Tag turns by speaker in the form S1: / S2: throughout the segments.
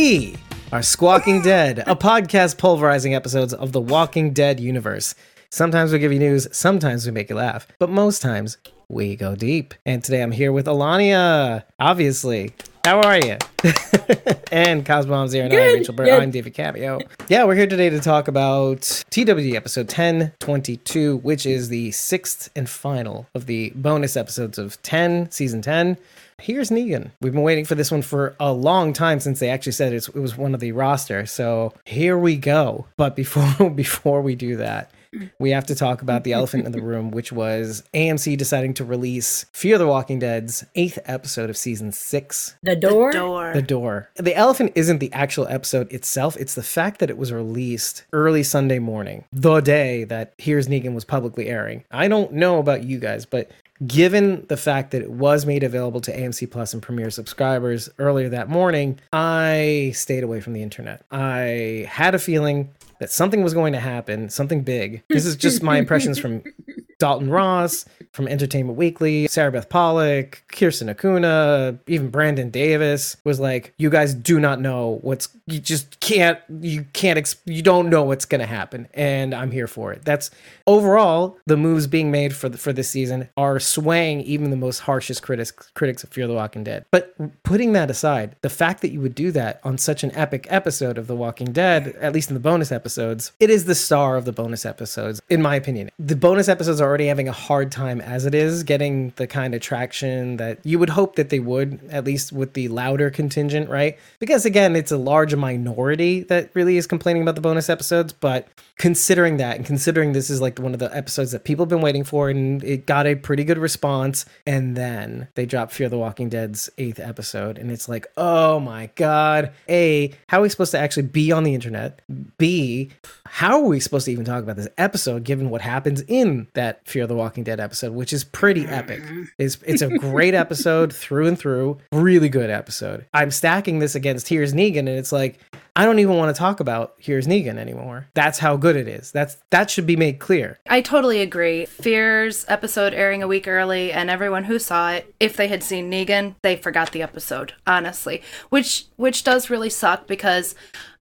S1: We are Squawking Dead, a podcast pulverizing episodes of the Walking Dead universe. Sometimes we give you news, sometimes we make you laugh, but most times we go deep. And today I'm here with Alania, obviously. How are you? and Cosmom's here, and I'm Rachel Burr. I'm David Cameo. Yeah, we're here today to talk about TWD episode 1022, which is the sixth and final of the bonus episodes of 10, season 10. Here's Negan. We've been waiting for this one for a long time since they actually said it was one of the roster. So here we go. But before before we do that, we have to talk about the elephant in the room, which was AMC deciding to release Fear the Walking Dead's eighth episode of season six.
S2: The door?
S3: The door.
S1: The door. The elephant isn't the actual episode itself, it's the fact that it was released early Sunday morning, the day that Here's Negan was publicly airing. I don't know about you guys, but given the fact that it was made available to AMC Plus and Premiere subscribers earlier that morning, I stayed away from the internet. I had a feeling that something was going to happen, something big. This is just my impressions from Dalton Ross, from Entertainment Weekly, Sarah Beth Pollock, Kirsten Acuna, even Brandon Davis was like, "You guys do not know what's. You just can't. You can't. Exp- you don't know what's going to happen." And I'm here for it. That's overall the moves being made for the, for this season are swaying even the most harshest critics critics of Fear the Walking Dead. But putting that aside, the fact that you would do that on such an epic episode of The Walking Dead, at least in the bonus episodes, it is the star of the bonus episodes, in my opinion. The bonus episodes are already having a hard time as it is getting the kind of traction that you would hope that they would, at least with the louder contingent, right? Because again, it's a large minority that really is complaining about the bonus episodes, but considering that and considering this is like one of the episodes that people have been waiting for and it got a pretty good response and then they dropped fear the walking dead's eighth episode and it's like oh my god a how are we supposed to actually be on the internet b how are we supposed to even talk about this episode given what happens in that fear the walking dead episode which is pretty epic mm-hmm. it's, it's a great episode through and through really good episode i'm stacking this against here's negan and it's like I don't even want to talk about Here's Negan anymore. That's how good it is. That's that should be made clear.
S3: I totally agree. Fear's episode airing a week early, and everyone who saw it, if they had seen Negan, they forgot the episode. Honestly, which which does really suck because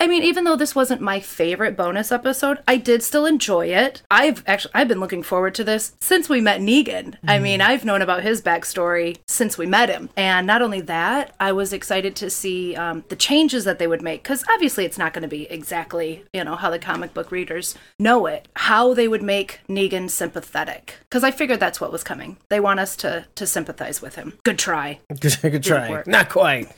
S3: I mean, even though this wasn't my favorite bonus episode, I did still enjoy it. I've actually I've been looking forward to this since we met Negan. I mean, I've known about his backstory since we met him, and not only that, I was excited to see um, the changes that they would make because obviously it's not going to be exactly you know how the comic book readers know it. How they would make Negan sympathetic because I figured that's what was coming. They want us to to sympathize with him. Good try.
S1: Good, good try. Not quite.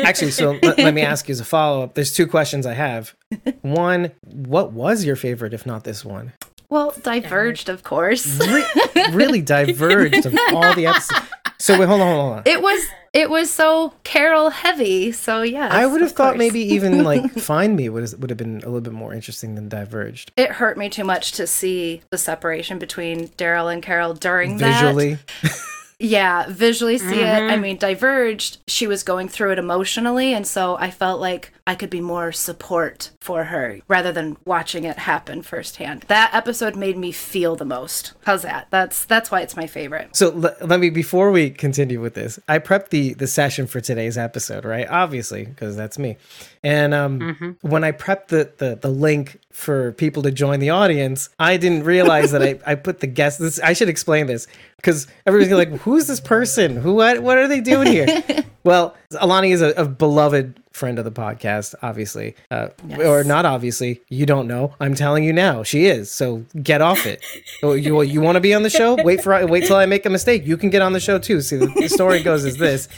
S1: Actually, so let, let me ask you as a follow up. There's two questions I have. One, what was your favorite, if not this one?
S3: Well, diverged, of course.
S1: Re- really diverged of all the episodes. So wait, hold on, hold on.
S3: It was it was so Carol heavy. So yeah,
S1: I would have thought maybe even like Find Me would would have been a little bit more interesting than Diverged.
S3: it hurt me too much to see the separation between Daryl and Carol during
S1: Visually,
S3: that. Yeah, visually see it. I mm-hmm. mean, Diverged, she was going through it emotionally, and so I felt like I could be more support for her rather than watching it happen firsthand. That episode made me feel the most. How's that? That's that's why it's my favorite.
S1: So l- let me before we continue with this, I prepped the the session for today's episode, right? Obviously, because that's me. And um, when I prepped the, the the link for people to join the audience, I didn't realize that I, I put the guest. This I should explain this because everybody's like, "Who's this person? Who? What? What are they doing here?" well, Alani is a, a beloved friend of the podcast, obviously, uh, or not obviously. You don't know. I'm telling you now. She is. So get off it. You you want to be on the show? Wait for wait till I make a mistake. You can get on the show too. See, the, the story goes is this: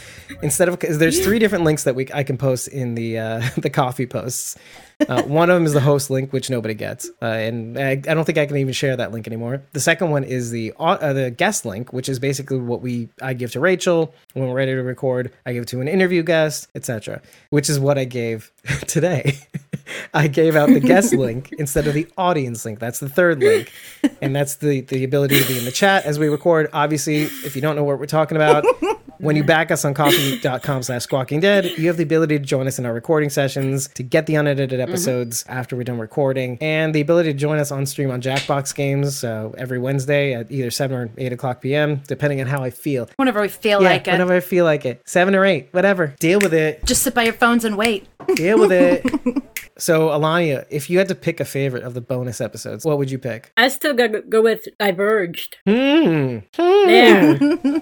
S1: instead of there's three different links that we I can post in the uh, the Ko-fi posts. Uh, one of them is the host link, which nobody gets, uh, and I, I don't think I can even share that link anymore. The second one is the uh, the guest link, which is basically what we I give to Rachel when we're ready to record. I give to an interview guest, etc. Which is what I gave today. I gave out the guest link instead of the audience link. That's the third link. And that's the, the ability to be in the chat as we record. Obviously, if you don't know what we're talking about, when you back us on Ko-fi.com slash squawking dead, you have the ability to join us in our recording sessions, to get the unedited episodes after we're done recording, and the ability to join us on stream on Jackbox games uh, every Wednesday at either 7 or 8 o'clock p.m., depending on how I feel.
S3: Whenever we feel
S1: Yeah,
S3: like it.
S1: whenever I feel like it. 7 or 8, whatever. Deal with it.
S3: Just sit by your phones and wait.
S1: Deal with it. so, Alania, if you had to pick a favorite of the bonus episodes, what would you pick?
S2: I still gotta go with Diverged.
S1: Hmm.
S2: Yeah.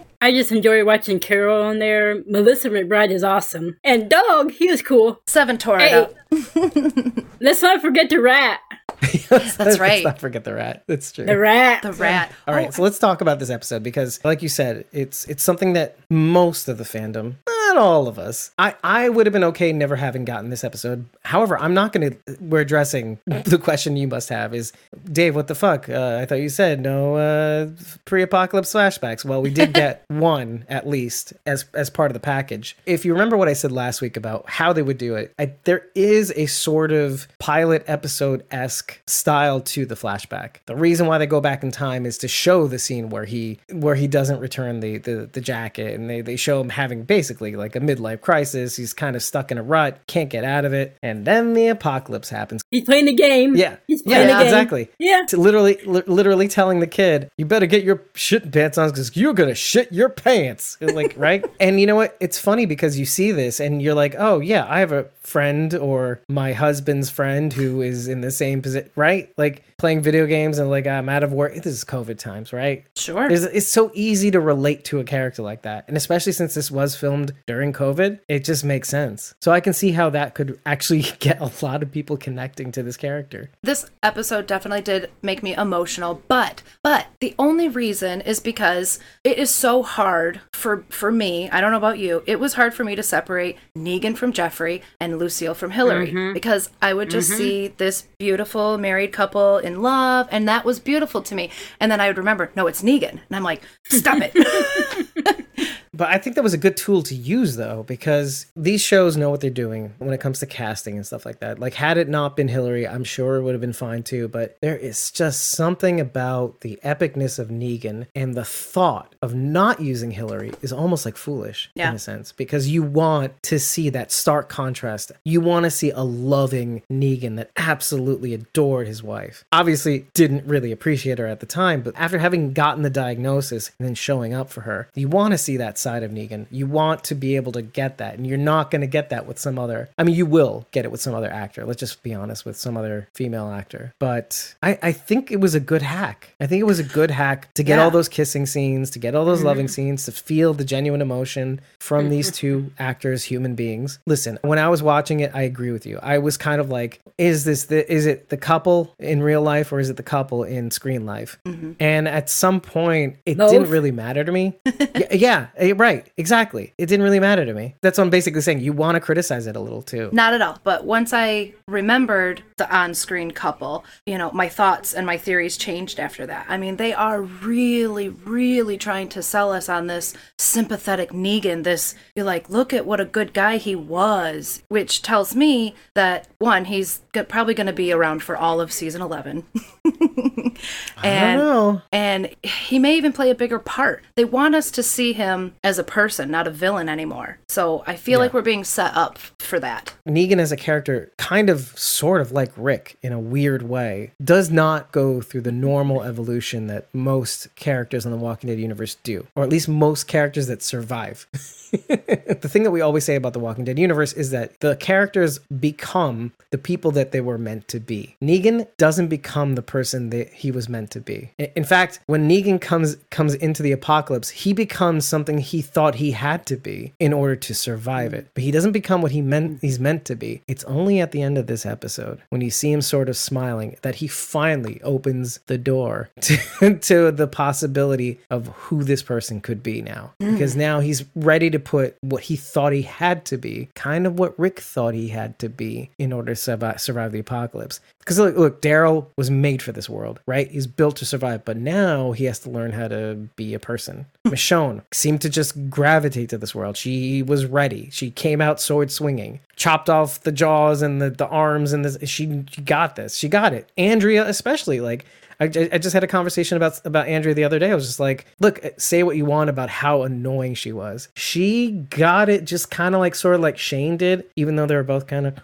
S2: I just enjoy watching Carol on there. Melissa McBride is awesome. And Dog, he was cool.
S3: Seven tore it
S2: Hey.
S3: up.
S2: Let's not forget the rat.
S3: That's
S1: Let's
S3: right.
S1: not forget the rat. That's true.
S2: The rat.
S3: The rat.
S1: All right, so let's talk about this episode because, like you said, it's it's something that most of the fandom, not all of us, I I would have been okay never having gotten this episode. However, I'm not going to. We're addressing the question you must have is, Dave, what the fuck? Uh, I thought you said no uh, pre-apocalypse flashbacks. Well, we did get one at least as as part of the package. If you remember what I said last week about how they would do it, I, there is a sort of pilot episode esque style to the flashback. The reason why they go back in time is to show the scene where he where he doesn't return the the, the jacket, and they they show him having basically like a midlife crisis. He's kind of stuck in a rut, can't get out of it, and then the apocalypse happens.
S2: He's playing the game.
S1: Yeah,
S2: He's
S1: yeah,
S2: playing the game.
S1: exactly.
S2: Yeah.
S1: To literally, li- literally telling the kid, "You better get your shit pants on because you're gonna shit your pants." Like, right? And you know what? It's funny because you see this and you're like, "Oh yeah, I have a friend or my husband's friend who is in the same position, right? Like playing video games and like I'm out of work. This is COVID times, right?
S3: Sure.
S1: There's, it's so easy to relate to a character like that. And especially since this was filmed during COVID, it just makes sense. So I can see how that could actually get a lot of people connecting to this character.
S3: this episode definitely did make me emotional but but the only reason is because it is so hard for for me i don't know about you it was hard for me to separate negan from jeffrey and lucille from hilarie mm-hmm. because i would just mm-hmm. see this beautiful married couple in love and that was beautiful to me. And then i would remember no it's negan. And i'm like stop it
S1: But I think that was a good tool to use though, because these shows know what they're doing when it comes to casting and stuff like that. Like, had it not been Hilarie, I'm sure it would have been fine too. But there is just something about the epicness of Negan and the thought of not using Hilarie is almost like foolish
S3: Yeah.
S1: in a sense, because you want to see that stark contrast. You want to see a loving Negan that absolutely adored his wife. Obviously, didn't really appreciate her at the time, but after having gotten the diagnosis and then showing up for her, you want to see that side of Negan. You want to be able to get that, and you're not going to get that with some other. I mean, you will get it with some other actor. Let's just be honest with some other female actor. But I, I think it was a good hack. I think it was a good hack to get
S3: Yeah.
S1: all those kissing scenes, to get all those mm-hmm. loving scenes, to feel the genuine emotion from these two actors, human beings. Listen, when I was watching it, I agree with you. I was kind of like, is this the is it the couple in real life or is it the couple in screen life? And at some point, it
S2: Both.
S1: didn't really matter to me. yeah, yeah, eh, right, exactly. It didn't really matter to me. That's what I'm basically saying. You want to criticize it a little too.
S3: Not at all. But once I remembered the on screen couple, you know, my thoughts and my theories changed after that. I mean, they are really, really trying to sell us on this sympathetic Negan. This, you're like, look at what a good guy he was, which tells me that one, he's probably going to be around for all of season 11.
S1: I
S3: and
S1: don't know.
S3: and he may even play a bigger part. They want us to see him as a person, not a villain anymore. So I feel like we're being set up for that.
S1: Negan as a character, kind of sort of like Rick in a weird way, does not go through the normal evolution that most characters in the Walking Dead universe do, or at least most characters that survive. the thing that we always say about the Walking Dead universe is that the characters become the people that they were meant to be. Negan doesn't become the person that he was meant to be. In fact, when Negan comes comes into the apocalypse, he becomes something he thought he had to be in order to survive it. But he doesn't become what he meant he's meant to be. It's only at the end of this episode when you see him sort of smiling that he finally opens the door to, to the possibility of who this person could be now. Mm. Because now he's ready to put what he thought he had to be, kind of what Rick thought he had to be in order to survive, survive the apocalypse. Because look, look Daryl was made for this world, right? He's built to survive, but now he has to learn how to be a person. Hmm. Michonne seemed to just gravitate to this world. She was ready. She came out sword swinging, chopped off the jaws and the, the arms, and this. She, she got this. She got it. Andrea, especially, like I, I just had a conversation about about Andrea the other day. I was just like, look, say what you want about how annoying she was. She got it just kind of like sort of like Shane did, even though they were both kind of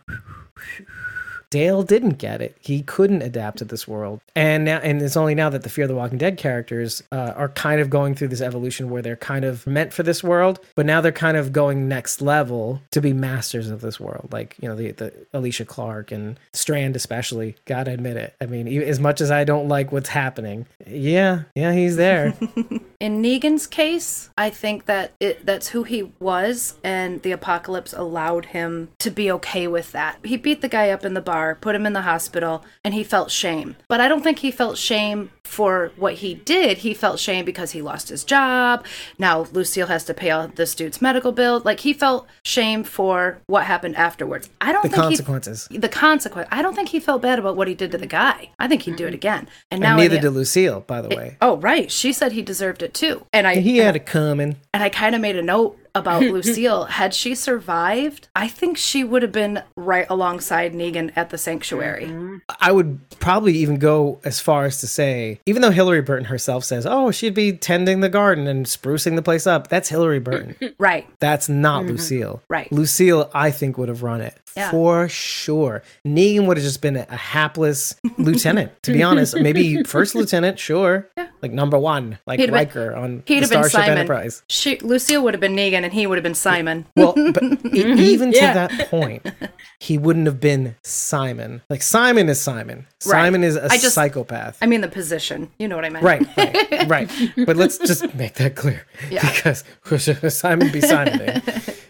S1: Dale didn't get it. He couldn't adapt to this world, and now, and it's only now that the Fear of the Walking Dead characters uh, are kind of going through this evolution where they're kind of meant for this world, but now they're kind of going next level to be masters of this world. Like you know, the, the Alicia Clark and Strand, especially. Gotta admit it. I mean, as much as I don't like what's happening, yeah, yeah, he's there.
S3: In Negan's case, I think that it, that's who he was, and the apocalypse allowed him to be okay with that. He beat the guy up in the bar put him in the hospital, and he felt shame. But I don't think he felt shame for what he did. He felt shame because he lost his job. Now Lucille has to pay all this dude's medical bill. Like he felt shame for what happened afterwards. I don't think
S1: the
S3: think
S1: consequences.
S3: He, the consequence. I don't think he felt bad about what he did to the guy. I think he'd do it mm-hmm. again.
S1: And
S3: now
S1: and neither
S3: in
S1: did Lucille, by the way.
S3: Oh right, she said he deserved it too. And I
S1: He had it coming.
S3: and I kind of made a note about Lucille. Had she survived, I think she would have been right alongside Negan at the sanctuary. Mm-hmm.
S1: I would probably even go as far as to say, even though Hilarie Burton herself says, "Oh, she'd be tending the garden and sprucing the place up," that's Hilarie Burton.
S3: Right.
S1: That's not mm-hmm. Lucille.
S3: Right.
S1: Lucille, I think, would have run it
S3: Yeah.
S1: for sure. Negan would have just been a, hapless lieutenant, to be honest. Maybe first lieutenant, sure. Like number one, like
S3: He'd have been-
S1: Riker on
S3: He'd
S1: the
S3: have been
S1: Starship
S3: Simon.
S1: Enterprise.
S3: She, Lucille would have been Negan, and he would have been Simon.
S1: Well, but even to
S2: Yeah.
S1: that point, he wouldn't have been Simon. Like Simon is Simon.
S3: Right.
S1: Simon is a
S3: I just-
S1: psychopath.
S3: I mean, the position. You know what I meant.
S1: Right, right, right. But let's just make that clear.
S3: Yeah.
S1: Because Simon be Simon. Eh?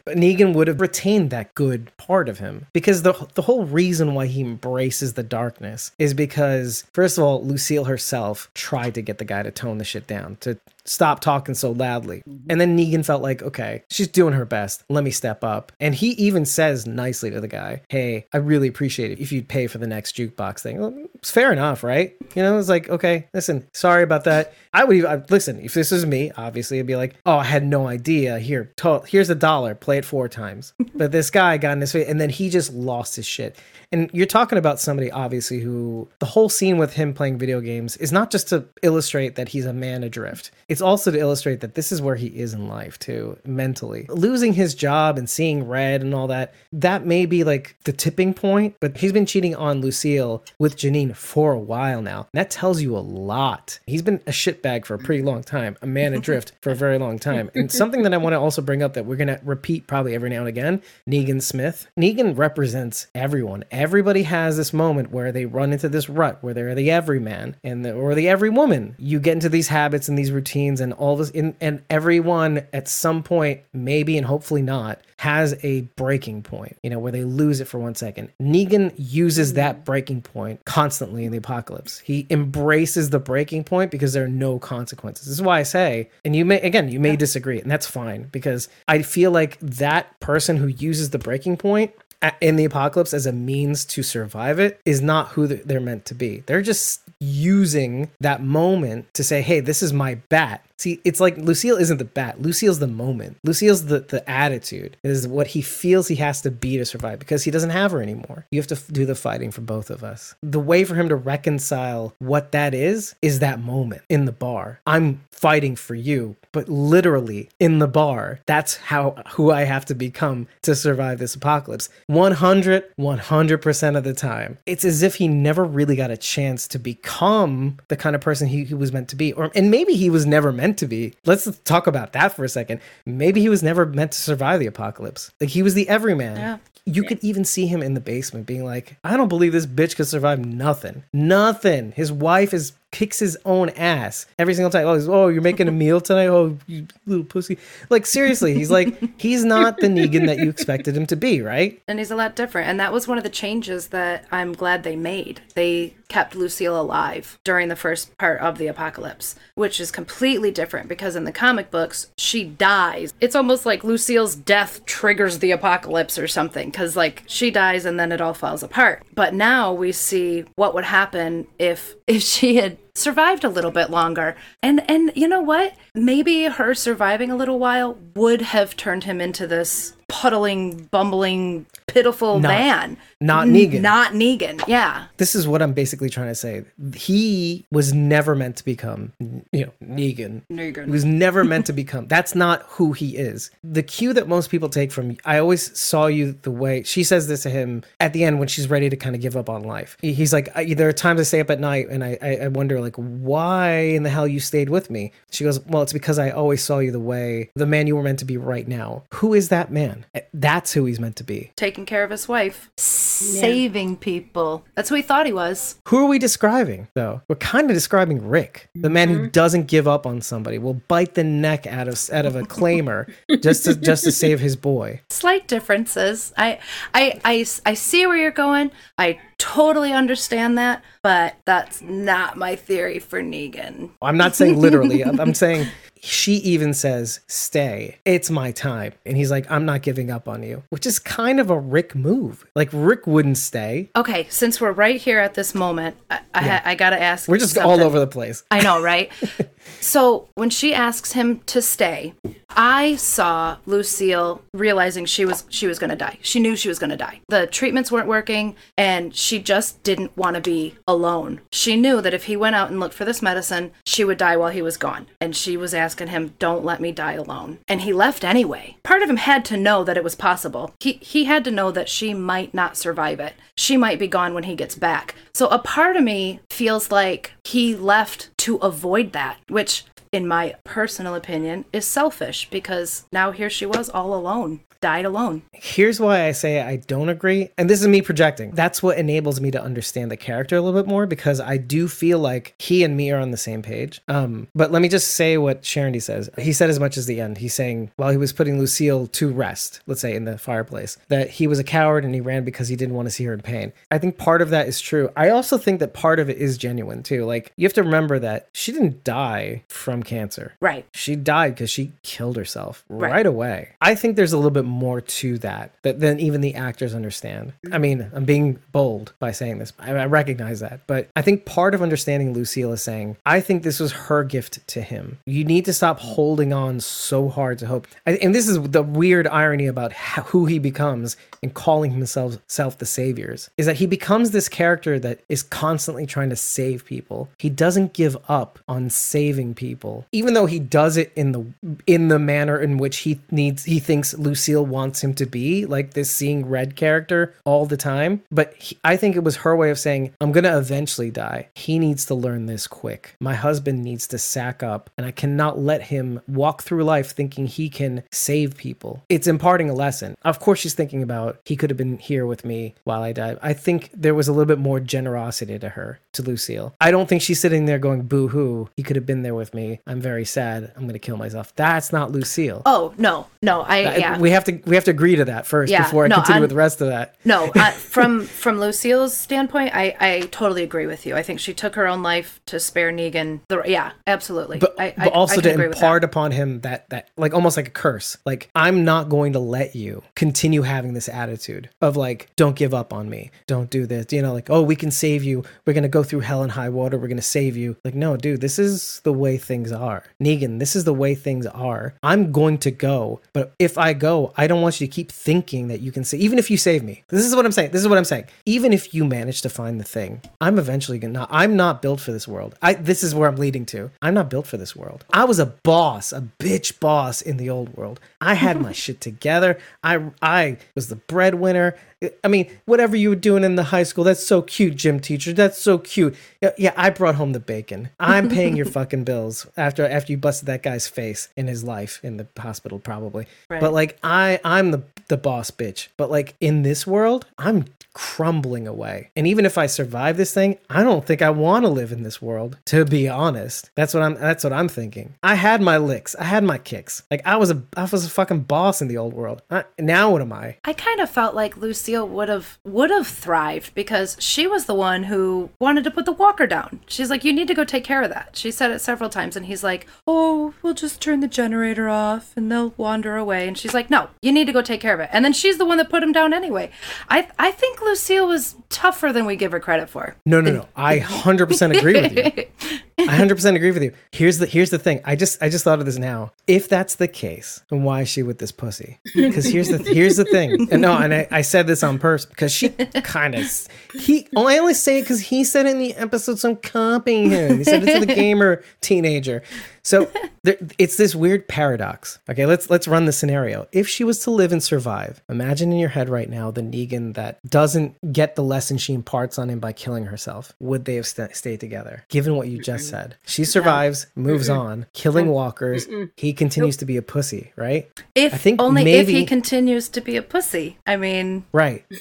S1: Negan would have retained that good part of him. Because the the whole reason why he embraces the darkness is because, first of all, Lucille herself tried to get the guy to tone the shit down, to stop talking so loudly. Mm-hmm. And then Negan felt like, okay, she's doing her best. Let me step up. And he even says nicely to the guy, hey, I really appreciate it if you'd pay for the next jukebox thing. Well, it's fair enough, right? You know, it's like, okay, listen, sorry about that. I would even, I, listen, if this is me, obviously, I'd be like, oh, I had no idea. Here, to, here's a dollar, play it four times. but this guy got in his face, and then he just lost his shit. And you're talking about somebody, obviously, who the whole scene with him playing video games is not just to illustrate that he's a man adrift. It's also to illustrate that this is where he is in life, too, mentally. Losing his job and seeing red and all that, that may be like the tipping point, but he's been cheating on Lucille with Janine for a while now. That tells you a lot. He's been a shitbag for a pretty long time, a man adrift for a very long time. And something that I want to also bring up that we're going to repeat probably every now and again Negan Smith. Negan represents everyone. Everybody has this moment where they run into this rut where they're the everyman and the, or the every woman. You get into these habits and these routines and all this, in, and everyone at some point, maybe and hopefully not, has a breaking point, you know, where they lose it for one second. Negan uses mm-hmm. that breaking point constantly in the apocalypse. He embraces the breaking point because there are no consequences. This is why I say, and you may, again, you may disagree, and that's fine because I feel like that person who uses the breaking point in the apocalypse as a means to survive it is not who they're meant to be. They're just using that moment to say, hey, this is my bat. See, it's like Lucille isn't the bat. Lucille's the moment. Lucille's the, the attitude, is what he feels he has to be to survive because he doesn't have her anymore. You have to f- do the fighting for both of us. The way for him to reconcile what that is, is that moment in the bar. I'm fighting for you, but literally in the bar. That's how who I have to become to survive this apocalypse. 100 100% of the time. It's as if he never really got a chance to become the kind of person he, he was meant to be or and maybe he was never meant to be. Let's talk about that for a second. Maybe he was never meant to survive the apocalypse. Like he was the everyman.
S3: Yeah.
S1: You could even see him in the basement being like, I don't believe this bitch could survive nothing. Nothing. His wife is kicks his own ass every single time. Oh, oh, you're making a meal tonight? Oh, you little pussy. Like seriously, he's like he's not the Negan that you expected him to be, right?
S3: And he's a lot different. And that was one of the changes that I'm glad they made. They kept Lucille alive during the first part of the apocalypse, which is completely different because in the comic books, she dies. It's almost like Lucille's death triggers the apocalypse or something because, like, she dies and then it all falls apart. But now we see what would happen if if she had survived a little bit longer. And and you know what? Maybe her surviving a little while would have turned him into this puddling, bumbling, pitiful
S1: Not-
S3: man.
S1: Not
S3: N-
S1: Negan.
S3: Not Negan. Yeah.
S1: This is what I'm basically trying to say. He was never meant to become, you know, Negan.
S3: Negan.
S1: He was never meant to become. That's not who he is. The cue that most people take from I always saw you the way she says this to him at the end when she's ready to kind of give up on life. He's like, I, there are times I stay up at night and I, I wonder like why in the hell you stayed with me. She goes, well, it's because I always saw you the way the man you were meant to be right now. Who is that man? That's who he's meant to be.
S3: Taking care of his wife. Saving people. That's who he thought he was.
S1: Who are we describing, though? We're kind of describing Rick, the man who mm-hmm. doesn't give up on somebody, will bite the neck out of out of a claimer just to just to save his boy.
S3: Slight differences. I, I, I, I see where you're going. I totally understand that, but that's not my theory for Negan.
S1: I'm not saying literally. I'm, saying she even says, "Stay. It's my time," and he's like, "I'm not giving up on you," which is kind of a Rick move. Like Rick wouldn't stay.
S3: Okay, since we're right here at this moment, I, I, ha- I gotta ask.
S1: We're just all over the place.
S3: I know, right? so when she asks him to stay, I saw Lucille realizing she was she was going to die. She knew she was going to die. The treatments weren't working and she just didn't want to be alone. She knew that if he went out and looked for this medicine, she would die while he was gone. And she was asking him, "Don't let me die alone." And he left anyway. Part of him had to know that it was possible. He he had to know that she might not survive it. She might be gone when he gets back. So a part of me feels like he left to avoid that, which in my personal opinion, is selfish because now here she was all alone, died alone.
S1: Here's why I say I don't agree. And this is me projecting. That's what enables me to understand the character a little bit more because I do feel like he and me are on the same page. Um, but let me just say what Sharon D says. He said as much as the end. He's saying while he was putting Lucille to rest, let's say in the fireplace, that he was a coward and he ran because he didn't want to see her in pain. I think part of that is true. I also think that part of it is genuine too. Like you have to remember that she didn't die from cancer.
S3: Right.
S1: She died because she killed herself right.
S3: Right.
S1: away. I think there's a little bit more to that, that than even the actors understand. I mean, I'm being bold by saying this. I, I recognize that. But I think part of understanding Lucille is saying, I think this was her gift to him. You need to stop holding on so hard to hope. I- And this is the weird irony about how, who he becomes in calling himself self the saviors is that he becomes this character that is constantly trying to save people. He doesn't give up on saving people, even though he does it in the in the manner in which he needs he thinks Lucille wants him to be, like this seeing red character all the time. But he, I think it was her way of saying, "I'm gonna eventually die. He needs to learn this quick. My husband needs to sack up, and I cannot let him walk through life thinking he can save people." It's imparting a lesson. Of course, she's thinking about he could have been here with me while I died. I think there was a little bit more generosity to her, to Lucille. I don't think she's sitting there going, "Boo hoo, he could have been there with me. I'm very sad. I'm gonna kill myself." That's not Lucille.
S3: Oh no, no, I
S1: I-
S3: yeah.
S1: We have to we have to agree to that first
S3: Yeah,
S1: before I
S3: no,
S1: continue
S3: I'm-
S1: with the rest of that.
S3: no, uh, from from Lucille's standpoint, I I totally agree with you. I think she took her own life to spare Negan. The, yeah, absolutely.
S1: But,
S3: I, I,
S1: but also
S3: I
S1: to
S3: agree with that.
S1: impart upon him that that like almost like a curse. Like I'm not going to let you continue having this attitude of like don't give up on me. Don't do this. You know like oh we can save you. We're going to go through hell and high water. We're going to save you. Like no, dude, this is the way things are. Negan, this is the way things are. I'm going to go, but if I go, I don't want you to keep thinking that you can say even if you save me. This is what I'm saying. This is what I'm saying. Even if you manage to find the thing, I'm eventually going to I'm not built for this world. I this is where I'm leading to. I'm not built for this world. I was a boss, a bitch boss in the old world. I had my shit together. I I was the breadwinner. I mean, whatever you were doing in the high school, that's so cute, gym teacher. That's so cute. Yeah, I brought home the bacon. I'm paying your fucking bills after after you busted that guy's face in his life in the hospital, probably.
S3: Right.
S1: But like, I I'm the the boss bitch. But like in this world, I'm crumbling away. And even if I survive this thing, I don't think I want to live in this world. To be honest, that's what I'm. That's what I'm thinking. I had my licks. I had my kicks. Like I was a I was a fucking boss in the old world. I, now what am I?
S3: I kind of felt like Lucille would have would have thrived because she was the one who wanted to put the walker down. She's like, "You need to go take care of that." She said it several times, and he's like, "Oh, we'll just turn the generator off, and they'll wander away." And she's like, "No, you need to go take care of it." And then she's the one that put him down anyway. I I think Lucille was tougher than we give her credit for.
S1: No, no, no. I 100% agree with you. I 100% agree with you. Here's the here's the thing. I just I just thought of this now. If that's the case, then why is she with this pussy? Because here's the here's the thing. And no, and I, I said this on purpose because she kind of he. Oh, I only say it because he said it in the episode, so I'm copying him. He said it to the gamer teenager. So there, it's this weird paradox. Okay, let's let's run the scenario. If she was to live and survive, imagine in your head right now the Negan that doesn't get the lesson she imparts on him by killing herself. Would they have st- stayed together? Given what you just said, she survives, moves on, killing walkers. He continues to be a pussy, right?
S3: If
S1: I think
S3: only if he continues to be a pussy. I mean,
S1: Right.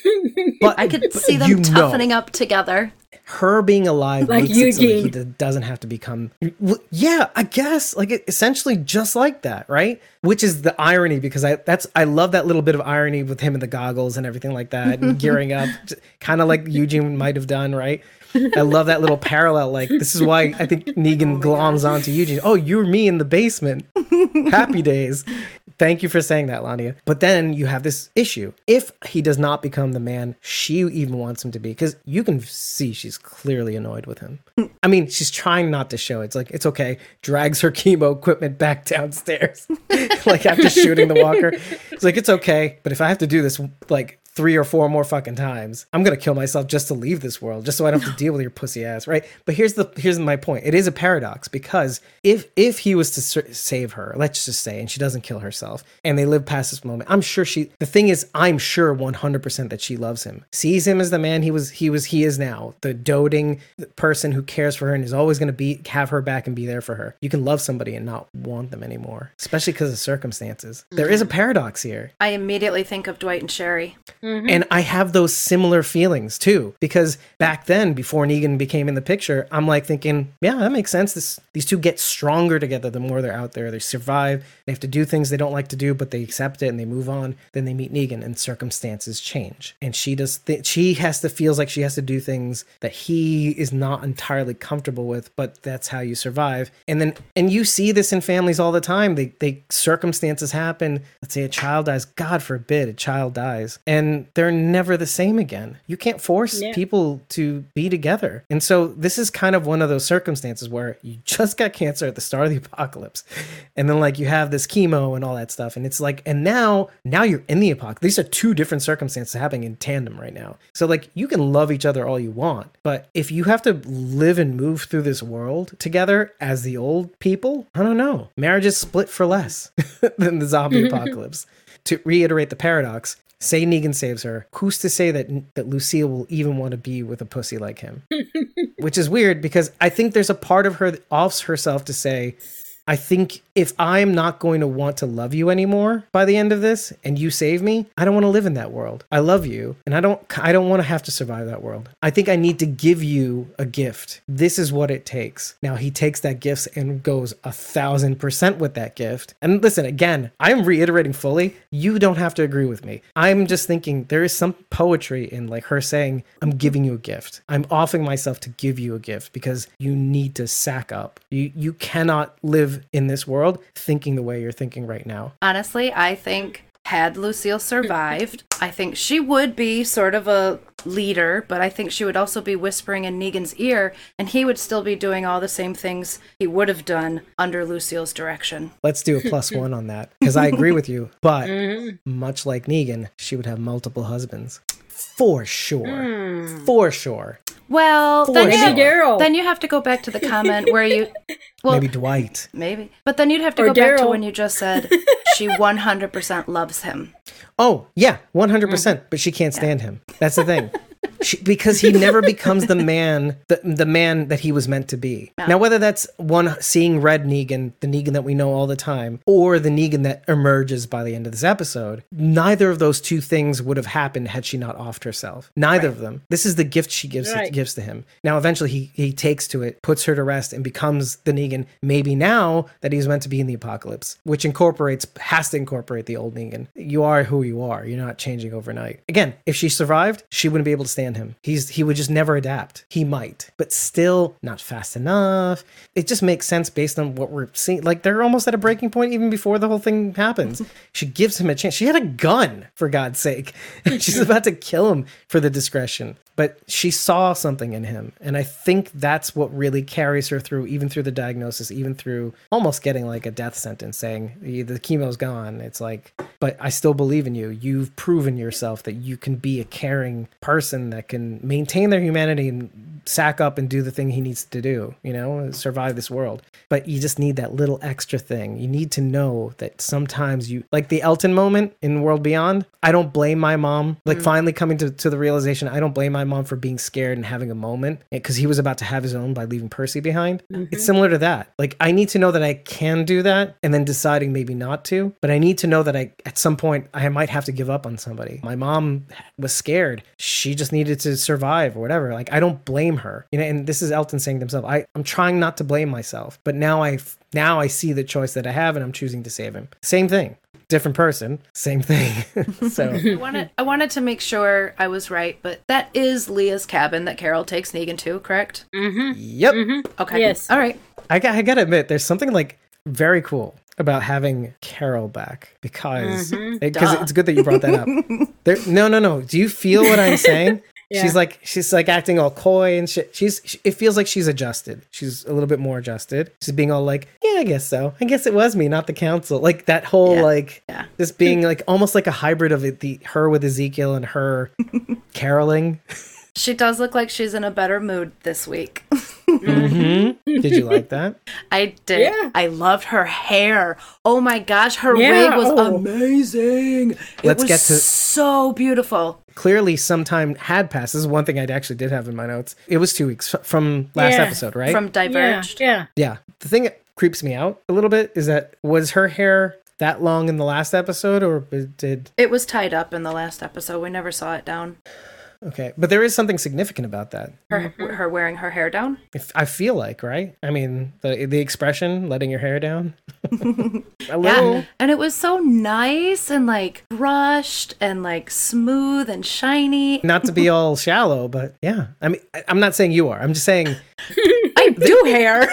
S1: But
S3: I could see them
S1: you know,
S3: toughening up together.
S1: Her being alive
S2: Like
S1: makes so he
S2: Eugene.
S1: doesn't have to become Well, yeah i guess like it, essentially just like that right? Which is the irony because i that's i love that little bit of irony with him and the goggles and everything like that and gearing up kind of like eugene might have done right? I love that little parallel like this is why i think negan gloms onto eugene. Oh you're me in the basement. Happy days Thank you for saying that, Lania. But then you have this issue. If he does not become the man she even wants him to be, because you can see she's clearly annoyed with him. I mean, she's trying not to show it. It's like, it's okay. Drags her chemo equipment back downstairs, like after shooting the walker. It's like, it's okay. But if I have to do this, like, three or four more fucking times. I'm gonna kill myself just to leave this world, just so I don't have to deal with your pussy ass, right? But here's the here's my point. It is a paradox because if if he was to ser- save her, let's just say, and she doesn't kill herself, and they live past this moment, I'm sure she. The thing is, I'm sure 100% that she loves him, sees him as the man he was he was he is now, the doting person who cares for her and is always gonna be have her back and be there for her. You can love somebody and not want them anymore, especially because of circumstances. There is a mm-hmm. paradox here.
S3: I immediately think of Dwight and Sherry. Mm-hmm.
S1: And I have those similar feelings too, because back then, before Negan became in the picture, I'm like thinking, yeah, that makes sense. This, these two get stronger together the more they're out there. They survive. They have to do things they don't like to do, but they accept it and they move on. Then they meet Negan, and circumstances change. And she does. Th- she has to feels like she has to do things that he is not entirely comfortable with, but that's how you survive. And then, and you see this in families all the time. They, they circumstances happen. Let's say a child dies. God forbid a child dies, and they're never the same again. You can't force
S2: Yeah.
S1: people to be together. And so this is kind of one of those circumstances where you just got cancer at the start of the apocalypse. And then like you have this chemo and all that stuff. And it's like, and now, now you're in the apocalypse. These are two different circumstances happening in tandem right now. So like you can love each other all you want, but if you have to live and move through this world together as the old people, I don't know. Marriage is split for less than the zombie apocalypse. To reiterate the paradox, say Negan saves her. Who's to say that that Lucille will even want to be with a pussy like him? Which is weird because I think there's a part of her that offs herself to say, I think if I'm not going to want to love you anymore by the end of this and you save me, I don't want to live in that world. I love you and I don't I don't want to have to survive that world. I think I need to give you a gift. This is what it takes. Now he takes that gift and goes a thousand percent with that gift. And listen, again, I'm reiterating fully, you don't have to agree with me. I'm just thinking there is some poetry in like her saying, I'm giving you a gift. I'm offering myself to give you a gift because you need to sack up. You you cannot live in this world thinking the way you're thinking right now.
S3: Honestly, I think had Lucille survived, I think she would be sort of a leader, but I think she would also be whispering in Negan's ear, and he would still be doing all the same things he would have done under Lucille's direction.
S1: Let's do a plus one on that because I agree with you. But mm-hmm. much like Negan, she would have multiple husbands. For sure. Hmm. For sure.
S3: Well,
S1: For
S3: then you,
S1: sure.
S3: have,
S2: Daryl.
S3: then you have to go back to the comment where you. Well,
S1: Maybe Dwight, maybe.
S3: But then you'd have to
S2: Or
S3: go back to when you just said she 100% loves him.
S1: Oh, yeah, 100%. Mm. But she can't stand him. That's the thing. She, because he never becomes the man the, the man that he was meant to be. Now whether that's one seeing red negan the negan that we know all the time or the negan that emerges by the end of this episode neither of those two things would have happened had she not offed herself. Neither of them. This is the gift she gives
S2: Right.
S1: gives to him. Now eventually he he takes to it puts her to rest and becomes the negan maybe now that he's meant to be in the apocalypse which incorporates has to incorporate the old negan. You are who you are. You're not changing overnight. Again if she survived she wouldn't be able to stand him. He's he would just never adapt. He might but still not fast enough. It just makes sense based on what we're seeing. Like they're almost at a breaking point even before the whole thing happens. She gives him a chance. She had a gun for god's sake. She's about to kill him for the discretion but she saw something in him. And i think that's what really carries her through even through the diagnosis even through almost getting like a death sentence saying the the chemo's gone. It's like but i still believe in you. You've proven yourself that you can be a caring person that can maintain their humanity and sack up and do the thing he needs to do you know survive this world. But you just need that little extra thing. You need to know that sometimes you like the elton moment in world beyond i don't blame my mom like mm. finally coming to, to the realization i don't blame my mom for being scared and having a moment because he was about to have his own by leaving percy behind. It's mm-hmm. similar to that. Like i need to know that i can do that and then deciding maybe not to but i need to know that i at some point i might have to give up on somebody. My mom was scared. She just needed to survive or whatever. Like i don't blame her. You know and this is elton saying to himself i i'm trying not to blame myself but now i now i see the choice that i have and i'm choosing to save him. Same thing different person same thing so
S3: I wanted I wanted to make sure I was right, but that is Leah's cabin that Carol takes Negan to, correct? Mm-hmm.
S1: yep
S3: Okay.
S2: Yes.
S3: All right.
S1: I, got- I gotta admit, there's something like very cool about having Carol back because because
S3: Duh.
S1: it's good that you brought that up. there, no, no, no. Do you feel what I'm saying?
S2: Yeah.
S1: She's like she's like acting all coy and shit. She's she, it feels like she's adjusted. She's a little bit more adjusted. She's being all like, yeah, I guess so. I guess it was me, not the council. Like that whole
S3: Yeah.
S1: like
S3: Yeah.
S1: this being like almost like a hybrid of it, the her with Ezekiel and her caroling.
S3: She does look like she's in a better mood this week. Mm-hmm.
S1: Did you like that?
S3: I did.
S2: Yeah.
S3: I loved her hair. Oh my gosh, her
S2: Yeah,
S3: wig was
S2: oh.
S3: amazing.
S1: Let's
S3: it was
S1: get to-
S3: so beautiful.
S1: clearly some time had passed. This is one thing I actually did have in my notes. It was two weeks from last
S2: Yeah.
S1: episode, right?
S3: From
S2: Yeah.
S3: Diverged.
S2: Yeah.
S1: yeah. The thing that creeps me out a little bit is that was her hair that long in the last episode, or did
S3: It was tied up in the last episode. We never saw it down.
S1: Okay? But there is something significant about that.
S3: Her her wearing her hair down.
S1: If I feel like right. I mean, the the expression letting your hair down. a
S3: Yeah. And it was so nice and like brushed and like smooth and shiny.
S1: Not to be all shallow, but yeah. I mean, I- I'm not saying you are. I'm just saying.
S3: I do hair.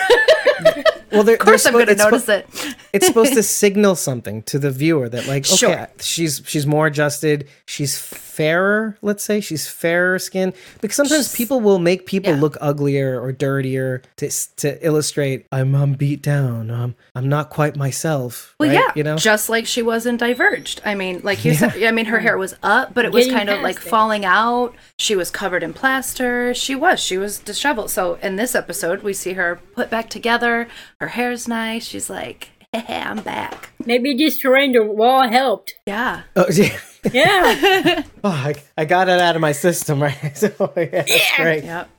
S1: Well, they're,
S3: of course I'm going to notice it.
S1: it's supposed to signal something to the viewer that like okay
S3: Sure.
S1: she's she's more adjusted she's fairer let's say she's fairer skin because sometimes people will make people
S3: Yeah.
S1: look uglier or dirtier to to illustrate i'm i'm beat down um, i'm not quite myself
S3: Well,
S1: right?
S3: yeah,
S1: you know
S3: just like she was in Diverged. I mean, like you said, I mean, her hair was up, but it was
S2: Getting
S3: kind of like
S2: it.
S3: falling out. She was covered in plaster. She was, she was disheveled. So in this episode, we see her put back together. Her hair's nice. She's like, hey, I'm back.
S2: Maybe destroying the wall helped.
S3: Yeah.
S1: oh, yeah.
S2: Yeah.
S1: oh I, I got it out of my system right so yeah, that's great
S3: Yep.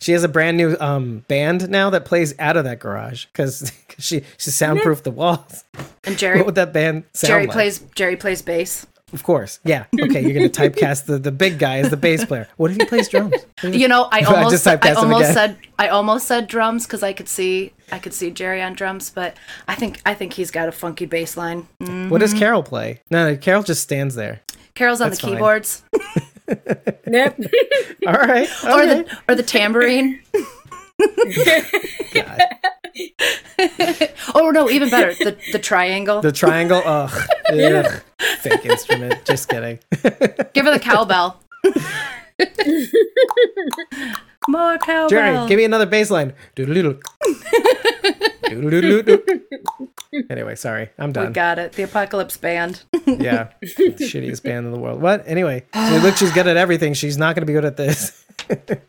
S1: she has a brand new um band now that plays out of that garage because she she soundproofed the walls
S3: And Jerry,
S1: what would that band sound
S3: Jerry
S1: like?
S3: plays, Jerry plays bass.
S1: Of course. Yeah. Okay, you're gonna typecast the, the big guy as the bass player. What if he plays drums?
S3: You know, I
S1: I
S3: almost,
S1: just
S3: I almost said, I almost said drums because I could see, I could see Jerry on drums, but I think, I think he's got a funky bass line. Mm.
S1: What does Carol play? No, no, Carol just stands there.
S3: Carol's on
S1: That's
S3: the
S1: fine.
S3: keyboards
S2: yep.
S1: All right.
S3: or
S1: okay.
S3: the or the tambourine.
S1: God.
S3: Oh no, even better, the the triangle.
S1: The triangle. Ugh. Ugh. Fake instrument. Just kidding.
S3: Give her the cowbell. More cowbell.
S1: Jerry, give me another bass line. Anyway, sorry. I'm done.
S3: we got it. The Apocalypse Band.
S1: Yeah. Shittiest band in the world. What? Anyway. So look, she's good at everything. She's not going to be good at this.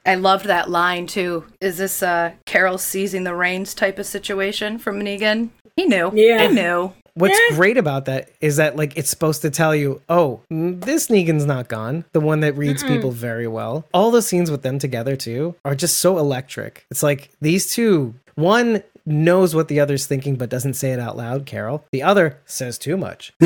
S3: I loved that line too. Is this uh Carol seizing the reins type of situation from Negan? He knew.
S2: Yeah.
S3: He knew.
S1: what's
S2: Eh.
S1: great about that is that like it's supposed to tell you, oh, mm, this Negan's not gone. The one that reads people very well. All the scenes with them together too are just so electric. It's like these two, one knows what the other's thinking but doesn't say it out loud, Carol. The other says too much.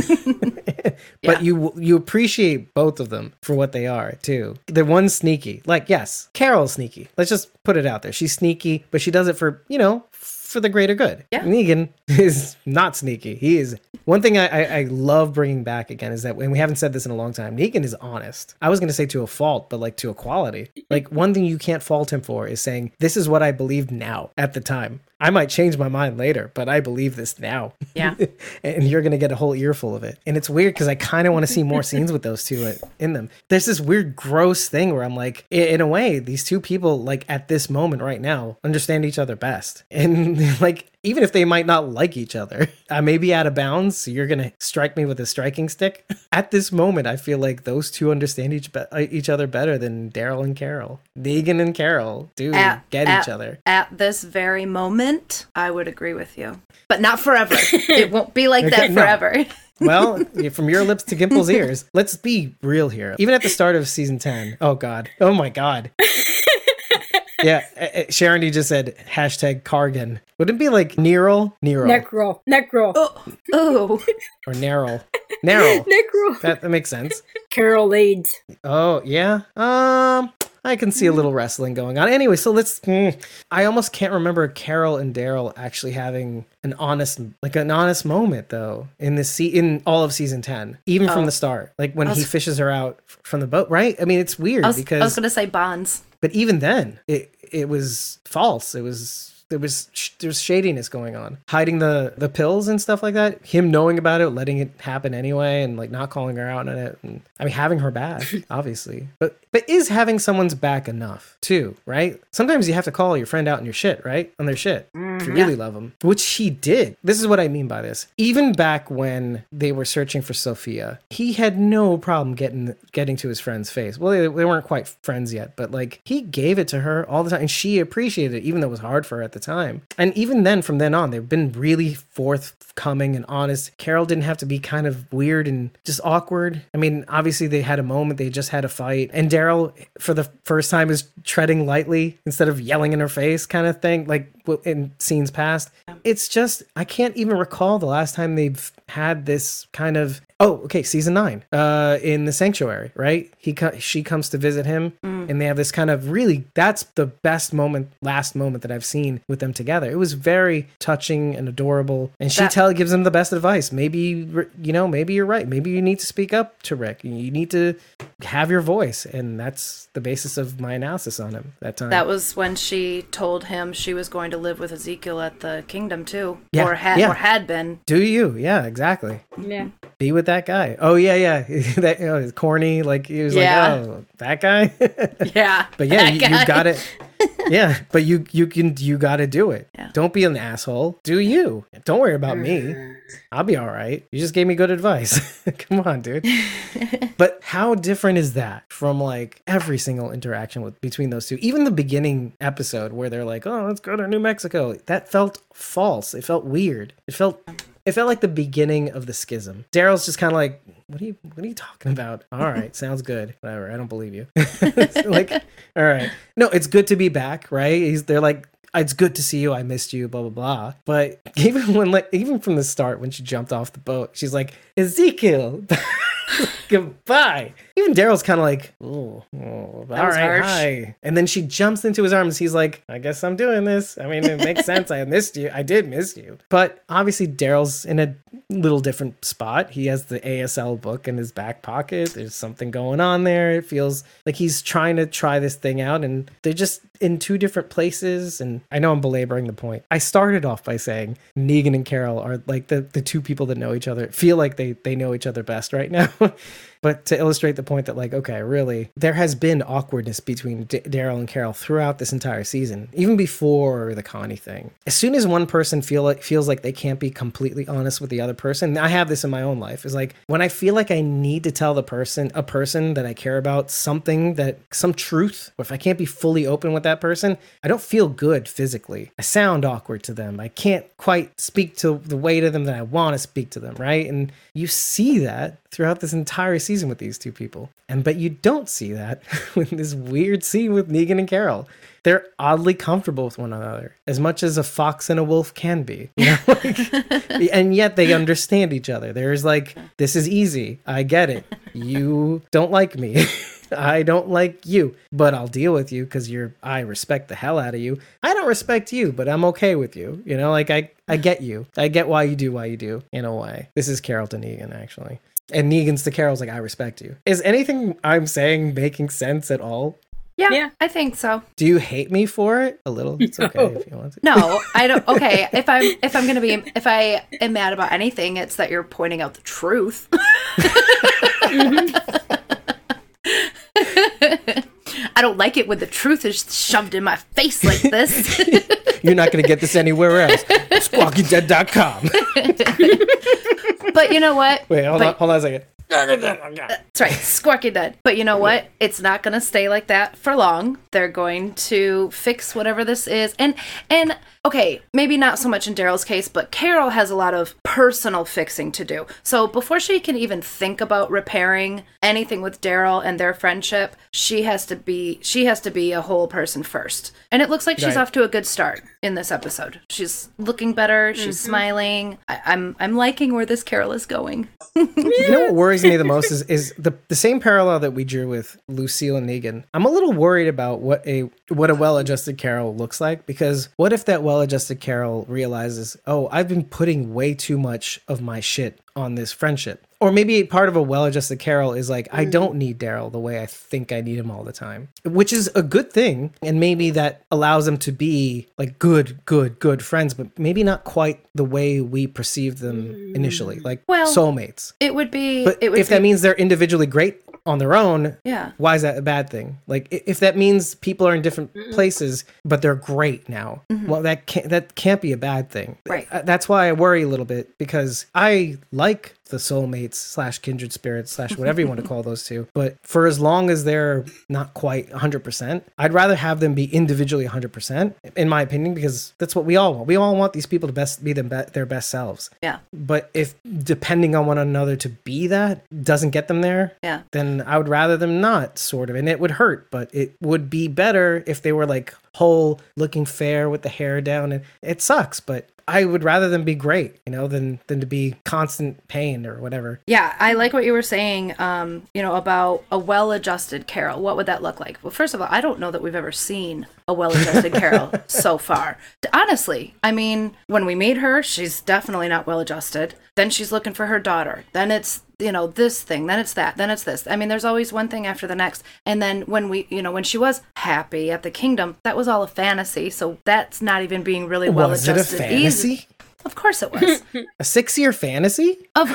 S1: but you you appreciate both of them for what they are too. The one's sneaky. Like yes, Carol's sneaky. Let's just put it out there. She's sneaky, but she does it for, you know, for the greater good.
S3: Yeah.
S1: Negan is not sneaky. He is one thing I, I, I love bringing back again is that when we haven't said this in a long time, Negan is honest. I was going to say to a fault, but like to a quality. Like one thing you can't fault him for is saying, "This is what I believe now." At the time, I might change my mind later, but I believe this now.
S3: Yeah.
S1: and you're going to get a whole earful of it. And it's weird because I kind of want to see more scenes with those two in- in them. There's this weird, gross thing where I'm like, in a way, these two people, like at this moment right now, understand each other best. And like, even if they might not like each other, I may be out of bounds. So you're going to strike me with a striking stick. At this moment, I feel like those two understand each, be- uh, each other better than Daryl and Carol. Negan and Carol do
S3: At-
S1: get
S3: at-
S1: each other.
S3: At this very moment, I would agree with you. But not forever. it won't be like
S1: Okay,
S3: that
S1: no.
S3: forever.
S1: well, from your lips to Gimple's ears. Let's be real here. Even at the start of season 10. Oh, God. Oh, my God. Yeah. uh, uh, Sharon, you just said hashtag Cargan. Wouldn't it be like Neral? Nero.
S2: Necro. Necro.
S3: Oh, oh.
S1: or Neral. Neral.
S2: Necro.
S1: That, that makes sense.
S2: Carol Aids.
S1: Oh, yeah. Um. I can see a little wrestling going on. Anyway, so let's. mm, I almost can't remember Carol and Daryl actually having an honest, like an honest moment though in this se- in all of season ten, even from
S3: Oh.
S1: the start, like when
S3: I
S1: he fishes her out from the boat. Right? I mean, it's weird
S3: I was,
S1: because,
S3: I was going to say bonds.
S1: But even then, it it was false. It was. There was sh- there was shadiness going on, hiding the the pills and stuff like that. Him knowing about it, letting it happen anyway, and like not calling her out on it. And, I mean, having her back, obviously, but but is having someone's back enough too, right? Sometimes you have to call your friend out on your shit, right? On their shit, if you mm, really love them, which he did. This is what I mean by this. Even back when they were searching for Sophia, he had no problem getting getting to his friend's face. Well, they, they weren't quite friends yet, but like he gave it to her all the time, and she appreciated it, even though it was hard for her at the time. And even then, from then on, they've been really forthcoming and honest. Carol didn't have to be kind of weird and just awkward. I mean, obviously they had a moment, they just had a fight, and Daryl, for the first time, is treading lightly instead of yelling in her face, kind of thing, like in scenes past. It's just I can't even recall the last time they've had this kind of oh okay season nine uh in the sanctuary right? He co- she comes to visit him and they have this kind of really that's the best moment last moment that i've seen with them together. It was very touching and adorable and she
S3: That-
S1: tell gives him the best advice. Maybe you know maybe you're right. Maybe you need to speak up to rick. You need to have your voice and that's the basis of my analysis on him that time.
S3: That was when she told him she was going to live with Ezekiel at the kingdom too,
S1: Yeah,
S3: or had
S1: yeah.
S3: or had been.
S1: do you? Yeah exactly.
S2: Yeah.
S1: Be with that guy oh yeah yeah that you know, it's corny like he was
S3: Yeah.
S1: like oh that guy
S3: Yeah,
S1: But yeah, you, you got it. Yeah, but you you can you got to do it.
S3: Yeah.
S1: Don't be an asshole. Do you? Don't worry about me. I'll be all right. You just gave me good advice. Come on, dude. but how different is that from like every single interaction with between those two? Even the beginning episode where they're like, "Oh, let's go to New Mexico." That felt false. It felt weird. It felt it felt like the beginning of the schism. Daryl's just kind of like, "What are you what are you talking about?" All right, sounds good. Whatever. I don't believe you. like, all right. No, it's good to be back, right? He's they're like it's good to see you. I missed you, blah blah blah. But even when like even from the start when she jumped off the boat, she's like, "Ezekiel, goodbye." Even Daryl's kind of like, "Oh, all right,
S3: harsh.
S1: hi." And then she jumps into his arms. He's like, "I guess I'm doing this. I mean, it makes sense. I missed you. I did miss you." But obviously, Daryl's in a little different spot. He has the ASL book in his back pocket. There's something going on there. It feels like he's trying to try this thing out, and they're just in two different places. And I know I'm belaboring the point. I started off by saying Negan and Carol are like the, the two people that know each other, feel like they, they know each other best right now. but to illustrate the point that like okay really there has been awkwardness between D- daryl and carol throughout this entire season even before the connie thing. As soon as one person feel like feels like they can't be completely honest with the other person i have this in my own life is like when i feel like i need to tell the person a person that i care about something that some truth or if i can't be fully open with that person i don't feel good physically. I sound awkward to them. I can't quite speak to the way to them that i want to speak to them right? And you see that throughout this entire season with these two people. And but you don't see that with this weird scene with Negan and Carol. They're oddly comfortable with one another, as much as a fox and a wolf can be. You know? like, and yet they understand each other. There's like, this is easy. I get it. You don't like me. I don't like you, but I'll deal with you because you're. I respect the hell out of you. I don't respect you, but I'm okay with you. You know, like I, I get you. I get why you do why you do. In a way, this is Carol to Negan actually, and Negan's to Carol's like I respect you. Is anything I'm saying making sense at all?
S3: Yeah,
S2: Yeah.
S3: I think so.
S1: Do you hate me for it? A little. It's okay
S2: No.
S1: if you want to.
S3: No, I don't. Okay, if I'm if I'm gonna be if I am mad about anything, it's that you're pointing out the truth. Mm-hmm. I don't like it when the truth is shoved in my face like this.
S1: You're not going to get this anywhere else. SquawkyDead.com.
S3: but you know what?
S1: Wait, hold
S3: But-
S1: on, hold on a second.
S3: That's right, Squawky Dead. But you know what? It's not going to stay like that for long. They're going to fix whatever this is. And and okay, maybe not so much in Daryl's case, but Carol has a lot of personal fixing to do. So before she can even think about repairing anything with Daryl and their friendship, she has to be she has to be a whole person first. And it looks like she's
S1: Right.
S3: off to a good start in this episode. She's looking better. She's mm-hmm. smiling. I, I'm I'm liking where this Carol is going.
S1: You know what worries me the most is, is the, the same parallel that we drew with Lucille and Negan. I'm a little worried about what a what a well-adjusted Carol looks like because what if that well-adjusted Carol realizes, "Oh, I've been putting way too much of my shit on this friendship." Or maybe part of a well-adjusted Carol is like, "I don't need Daryl the way I think I need him all the time." Which is a good thing, and maybe that allows them to be like good, good, good friends, but maybe not quite the way we perceived them initially, like
S3: Well,
S1: soulmates.
S3: It would be
S1: But
S3: it would
S1: if that means they're individually great on their own,
S3: Yeah.
S1: why is that a bad thing? Like if that means people are in different places, but they're great now, well, that can't that can't be a bad thing.
S3: Mm-hmm. Right.
S1: Uh, That's why I worry a little bit because I like the soulmates slash kindred spirits slash whatever you want to call those two. But for as long as they're not quite 100%, I'd rather have them be individually 100%, in my opinion, because that's what we all want. We all want these people to best be them be- their best selves.
S3: Yeah.
S1: But if depending on one another to be that doesn't get them there,
S3: Yeah.
S1: then I would rather them not, sort of. And it would hurt, but it would be better if they were like whole, looking fair with the hair down. And it sucks, but I would rather them be great, you know, than than to be constant pain or whatever.
S3: Yeah, I like what you were saying, um, you know, about a well adjusted Carol. What would that look like? Well, first of all, I don't know that we've ever seen a well adjusted Carol so far. Honestly, I mean, when we meet her, she's definitely not well adjusted. Then she's looking for her daughter. Then it's, you know, this thing. Then it's that. Then it's this. I mean, there's always one thing after the next. And then when we, you know, when she was happy at the kingdom, that was all a fantasy. So that's not even being really well
S1: Was it a
S3: adjusted.
S1: fantasy?
S3: Of course it was.
S1: A six year fantasy?
S3: Of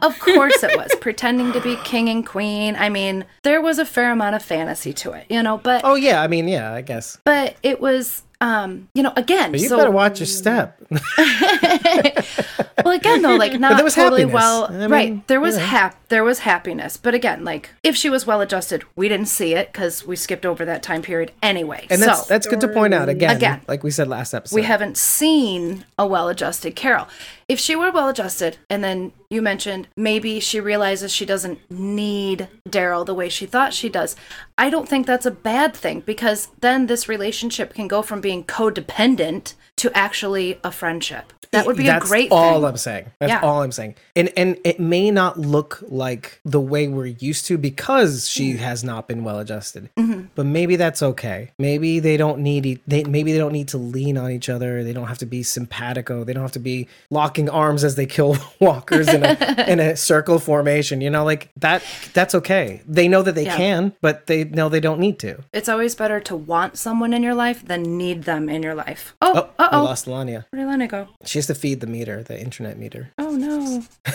S3: of course it was. Pretending to be king and queen. I mean, there was a fair amount of fantasy to it, you know, but
S1: Oh yeah, I mean yeah, I guess.
S3: but it was um, you know, again,
S1: But you
S3: so
S1: better watch your step.
S3: well again though, like not
S1: there was
S3: totally
S1: happiness.
S3: well
S1: I mean,
S3: right. There was
S1: know.
S3: hap there was happiness. But again, like if she was well adjusted, we didn't see it because we skipped over that time period anyway.
S1: and that's
S3: so
S1: that's good to point out again,
S3: Again.
S1: like we said last episode.
S3: we haven't seen a well adjusted Carol. If she were well adjusted, and then you mentioned maybe she realizes she doesn't need Daryl the way she thought she does, I don't think that's a bad thing because then this relationship can go from being codependent to actually a friendship. That would be
S1: That's
S3: a great.
S1: That's all
S3: thing.
S1: I'm saying. That's
S3: Yeah.
S1: all I'm saying. And and it may not look like the way we're used to because she has not been well adjusted.
S3: Mm-hmm.
S1: But maybe that's okay. Maybe they don't need they maybe they don't need to lean on each other. They don't have to be simpatico. They don't have to be locking arms as they kill walkers in a in a circle formation. You know, like that that's okay. They know that they
S3: Yeah.
S1: can, but they know they don't need to.
S3: It's always better to want someone in your life than need them in your life. Oh,
S1: Oh,
S3: uh
S1: I
S3: oh.
S1: lost Lania.
S3: Where did Lana go?
S1: She has to feed the meter, the internet meter.
S3: Oh no.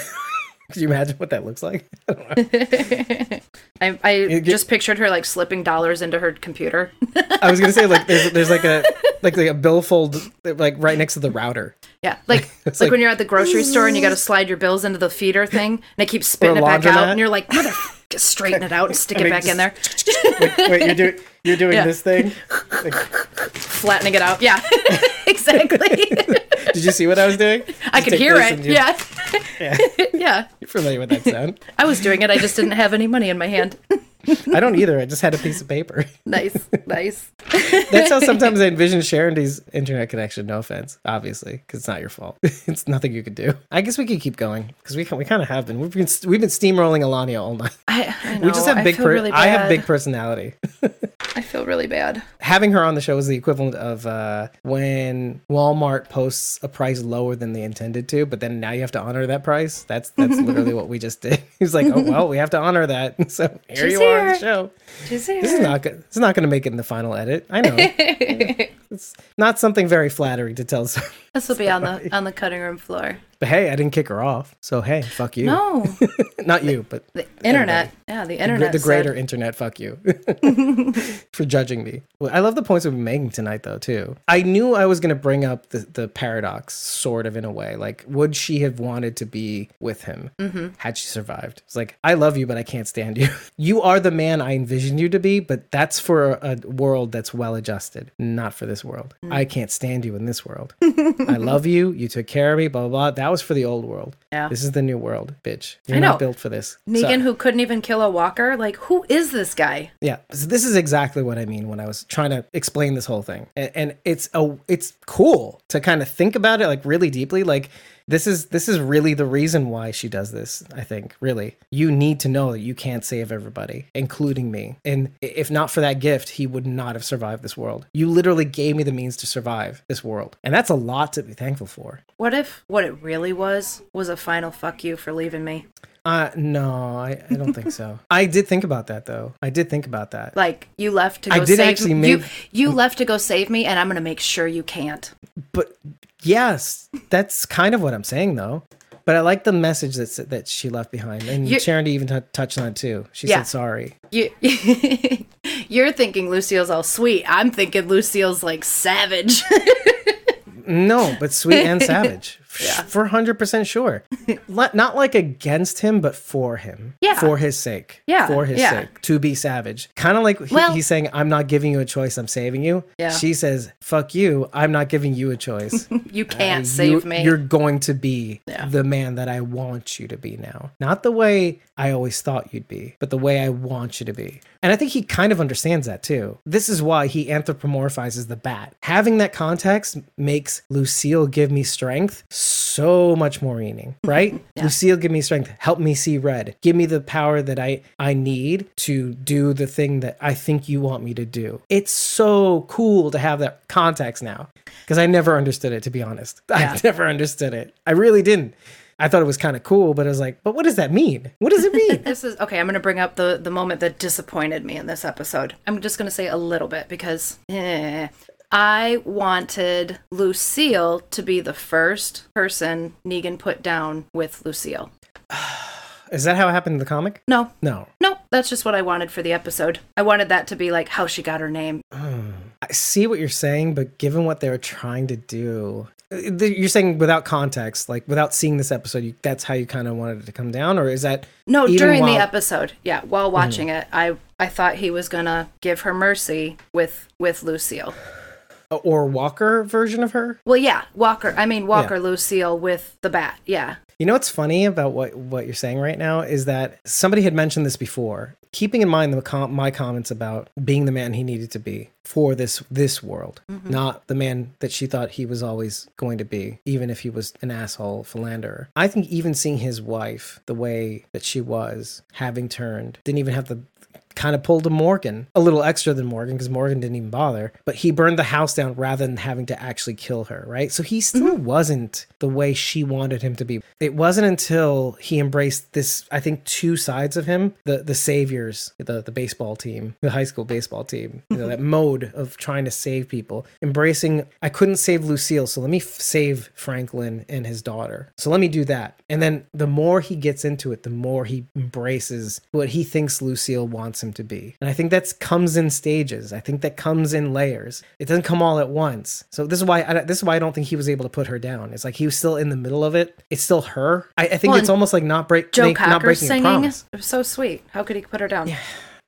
S1: Could you imagine what that looks like?
S3: I, I
S1: get-
S3: just pictured her like slipping dollars into her computer.
S1: I was gonna say like there's there's like a like like a billfold like right next to the router.
S3: Yeah, like like,
S1: like-
S3: when you're at the grocery store and you got to slide your bills into the feeder thing, and it keeps spitting it back out, and you're like, mother, just straighten it out and stick
S1: And
S3: it back in there,
S1: Wait, wait you're doing you're doing
S3: Yeah.
S1: this thing. Like,
S3: flattening it out. Yeah, exactly.
S1: did you see what I was doing?
S3: I could hear it.
S1: you-
S3: Yeah,
S1: yeah.
S3: yeah.
S1: You're familiar with that sound.
S3: I was doing it. I just didn't have any money in my hand.
S1: I don't either. I just had a piece of paper.
S3: nice, nice.
S1: That's how sometimes I envision Sharondy's internet connection. No offense, obviously, because it's not your fault. it's nothing you could do. I guess we could keep going because we we kind of have been. We've been we've been steamrolling Alania all night.
S3: I, I know.
S1: we just have
S3: I
S1: big.
S3: feel
S1: Per-
S3: really
S1: I have big personality.
S3: I feel really bad.
S1: Having her on the show is the equivalent of uh, when Walmart posts a price lower than they intended to, but then now you have to honor that price. That's that's literally what we just did. He's like, oh well, we have to honor that. So here
S3: She's
S1: you are on the show. This is not good. It's not going to make it in the final edit. I know. it's not something very flattering to tell. Some-
S3: This will be on the on the cutting room floor.
S1: But hey, I didn't kick her off. So hey, fuck you.
S3: No,
S1: not you, but
S3: the internet. Yeah, the
S1: the,
S3: internet.
S1: the
S3: said-
S1: greater internet. Fuck you for judging me. Well, I love the points we've been making tonight, though. Too. I knew I was going to bring up the the paradox, sort of in a way. Like, would she have wanted to be with him mm-hmm. had she survived? It's like I love you, but I can't stand you. you are the man I envisioned you to be, but that's for a, a world that's well adjusted, not for this world. Mm. I can't stand you in this world. I love you. You took care of me. Blah blah blah. That was for the old world.
S3: Yeah.
S1: This is the new world, bitch. You're
S3: I
S1: not built for this.
S3: Negan, who couldn't even kill a walker. Like, who is this guy?
S1: yeah, so this is exactly what I mean when I was trying to explain this whole thing, and, and it's a it's cool to kind of think about it like really deeply. Like this is this is really the reason why she does this. I think really, you need to know that you can't save everybody, including me. And if not for that gift, he would not have survived this world. You literally gave me the means to survive this world, and that's a lot to be thankful for.
S3: What if what it really was was a final fuck you for leaving me?
S1: Uh no, I, I don't think so. I did think about that though. I did think about that.
S3: Like you left to go
S1: I did
S3: save
S1: actually
S3: me. You, you left to go save me, and I'm gonna make sure you can't.
S1: But yes, that's kind of what I'm saying, though. But I like the message that that she left behind, and
S3: You-
S1: Charity even t- touched on it too. She
S3: Yeah.
S1: said sorry.
S3: You you're thinking Lucille's all sweet. I'm thinking Lucille's like savage.
S1: No, but sweet and savage,
S3: Yeah.
S1: for hundred percent sure. Not like against him, but for him.
S3: Yeah.
S1: for his sake.
S3: Yeah,
S1: for his
S3: yeah.
S1: sake. To be savage, kind of like he-
S3: Well-
S1: he's saying, "I'm not giving you a choice. I'm saving you."
S3: Yeah.
S1: She says, "Fuck you. I'm not giving you a choice."
S3: you can't
S1: Uh,
S3: save
S1: you-
S3: me.
S1: You're going to be
S3: Yeah.
S1: the man that I want you to be now. Not the way I always thought you'd be, but the way I want you to be. And I think he kind of understands that too. This is why he anthropomorphizes the bat. Having that context makes Lucille give me strength so much more meaning, right? Lucille give me strength, help me see red, give me the power that I I need to do the thing that I think you want me to do. It's so cool to have that context now because I never understood it to be honest.
S3: Yeah.
S1: I never understood it. I really didn't. I thought it was kind of cool, but I was like, but what does that mean? What does it mean?
S3: this is okay. I'm going to bring up the the moment that disappointed me in this episode. I'm just going to say a little bit because eh, I wanted Lucille to be the first person Negan put down with Lucille.
S1: Is that how it happened in the comic?
S3: No,
S1: No.
S3: no, that's just what I wanted for the episode. I wanted that to be like how she got her name. Hmm.
S1: I see what you're saying, but given what they were trying to do, you're saying without context, like without seeing this episode, you, that's how you kind of wanted it to come down, or is that
S3: No, during the episode. Yeah, while watching mm-hmm. it, I I thought he was gonna give her mercy with with Lucille.
S1: Or Walker version of her?
S3: Well, yeah, Walker. I mean Walker Lucille with the bat. Yeah,
S1: You know what's funny about what what you're saying right now is that somebody had mentioned this before. Keeping in mind the com- my comments about being the man he needed to be for this this world, mm-hmm. not the man that she thought he was always going to be, even if he was an asshole philanderer. I think even seeing his wife the way that she was, having turned, didn't even have the kind of pulled a Morgan, a little extra than Morgan because Morgan didn't even bother, but he burned the house down rather than having to actually kill her, right? So he still mm-hmm. wasn't the way she wanted him to be. It wasn't until he embraced this, I think, two sides of him the, the saviors, the, the baseball team, the high school baseball team, you know, that mm-hmm. mode of trying to save people, embracing, I couldn't save Lucille, so let me f- save Franklin and his daughter. So let me do that. And then the more he gets into it, the more he embraces what he thinks Lucille wants him to be. And I think that comes in stages. I think that comes in layers. It doesn't come all at once. So this is why I, this is why I don't think he was able to put her down. It's like he was still in the middle of it. It's still her. I, I think
S3: Well,
S1: it's almost like not break
S3: Joe
S1: make- not breaking
S3: singing. It was so sweet. How could he put her down?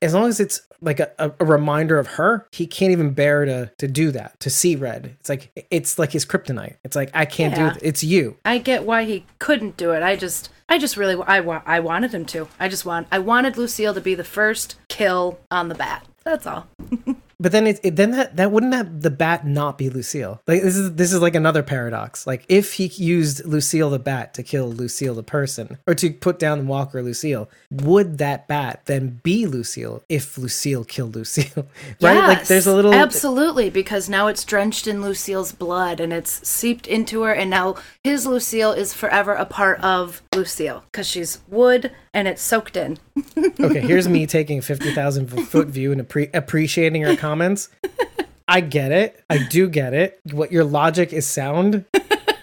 S1: As long as it's like a, a, reminder of her, he can't even bear to to do that. To see red, it's like it's like his kryptonite. It's like I can't
S3: Yeah.
S1: do it. It's you.
S3: I get why he couldn't do it. I just, I just really, I, wa- I wanted him to. I just want, I wanted Lucille to be the first kill on the bat. That's all.
S1: But then it, it then that that wouldn't that the bat not be Lucille? Like this is this is like another paradox. Like if he used Lucille the bat to kill Lucille the person, or to put down Walker Lucille, would that bat then be Lucille if Lucille killed Lucille? right? Like there's a little
S3: absolutely because now it's drenched in Lucille's blood and it's seeped into her, and now his Lucille is forever a part of Lucille because she's wood and it's soaked in.
S1: okay, here's me taking a 50,000 foot view and appre- appreciating your comments. I get it. I do get it. What your logic is sound.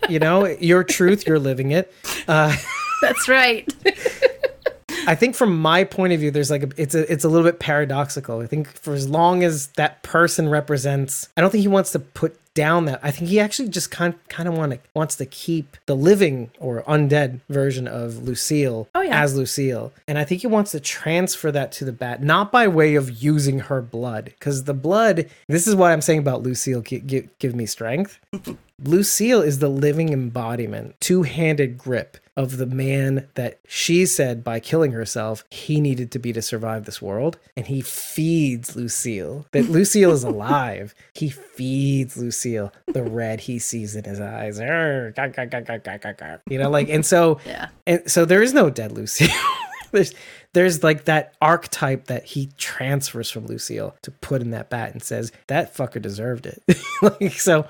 S1: You know, your truth, you're living it. Uh,
S3: That's right.
S1: I think from my point of view, there's like a, it's a it's a little bit paradoxical. I think for as long as that person represents, I don't think he wants to put down that. I think he actually just kind kind of want to wants to keep the living or undead version of Lucille
S3: Oh, yeah.
S1: as Lucille, and I think he wants to transfer that to the bat, not by way of using her blood, because the blood. This is what I'm saying about Lucille. Give, give, give me strength. Lucille is the living embodiment, two handed grip of the man that she said by killing herself he needed to be to survive this world. And he feeds Lucille. That Lucille is alive. He feeds Lucille the red he sees in his eyes. You know, like, and so,
S3: Yeah.
S1: and so there is no dead Lucille. there's, there's like that archetype that he transfers from Lucille to put in that bat and says that fucker deserved it. like so,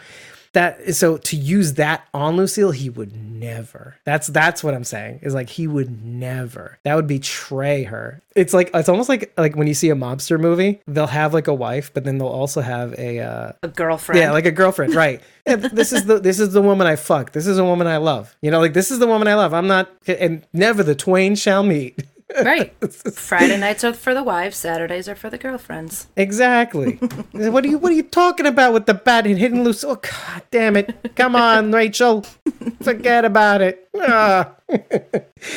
S1: that so to use that on Lucille, he would never. That's that's what I'm saying. Is like he would never. That would betray her. It's like it's almost like like when you see a mobster movie, they'll have like a wife, but then they'll also have a uh,
S3: A girlfriend.
S1: yeah, like a girlfriend, right? Yeah, this is the this is the woman I fuck. This is a woman I love. You know, like this is the woman I love. I'm not, and never the twain shall meet.
S3: right. Friday nights are for the wives, Saturdays are for the girlfriends.
S1: Exactly. what are you What are you talking about with the bat and hitting loose? Oh God damn it! Come on, Rachel. Forget about it. Ah.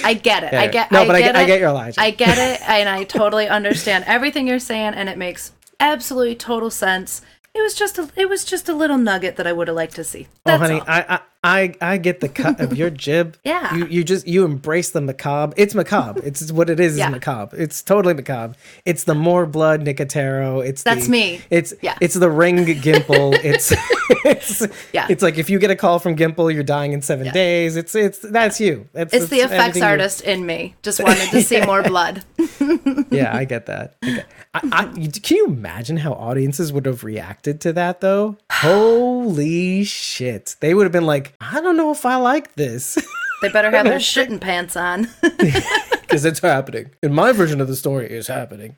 S3: I get it. I get
S1: No,
S3: I
S1: but I
S3: get
S1: get- I get your logic.
S3: I get it and I totally understand everything you're saying and it makes absolutely total sense. It was just a it was just a little nugget that I would have liked to see.
S1: Oh, honey,
S3: all.
S1: I, I I I get the cut of your jib.
S3: Yeah.
S1: You you just you embrace the macabre. It's macabre. It's what it is.
S3: Yeah.
S1: Is macabre. It's totally macabre. It's the more blood Nicotero. It's
S3: That's
S1: the,
S3: me.
S1: It's
S3: Yeah.
S1: It's the ring Gimple. it's it's
S3: Yeah.
S1: It's like if you get a call from Gimple, you're dying in seven
S3: Yeah.
S1: days. It's it's that's you. That's
S3: it's the effects artist in me. Just wanted to see more blood.
S1: yeah, I get that. Get- I, I, can you imagine how audiences would have reacted to that though? Holy shit. They would have been like, I don't know if I like this.
S3: They better have their shitting pants on.
S1: Because it's happening. And my version of the story is happening.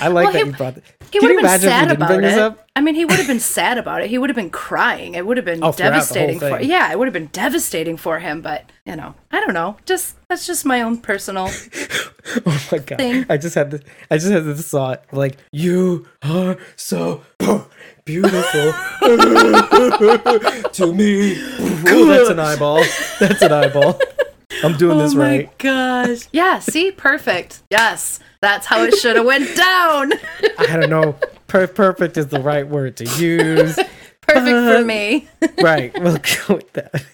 S1: I like
S3: Well,
S1: that
S3: he-
S1: you brought that.
S3: He would have been
S1: imagine if we
S3: sad about it. I mean, he would have been sad about it. He would have been crying. It would have been
S1: Oh, throughout the whole
S3: devastating for. Yeah, it would have been devastating for him. But you know, I don't know. Just that's just my own personal.
S1: Oh my god!
S3: thing.
S1: I just had this. I just had this thought like, you are so beautiful to me. Ooh, that's an eyeball. That's an eyeball. I'm doing this right.
S3: oh my gosh! Yeah. See, perfect. Yes, that's how it should have went down.
S1: I don't know. Per- perfect is the right word to use.
S3: Perfect for uh, me.
S1: Right. We'll go with that.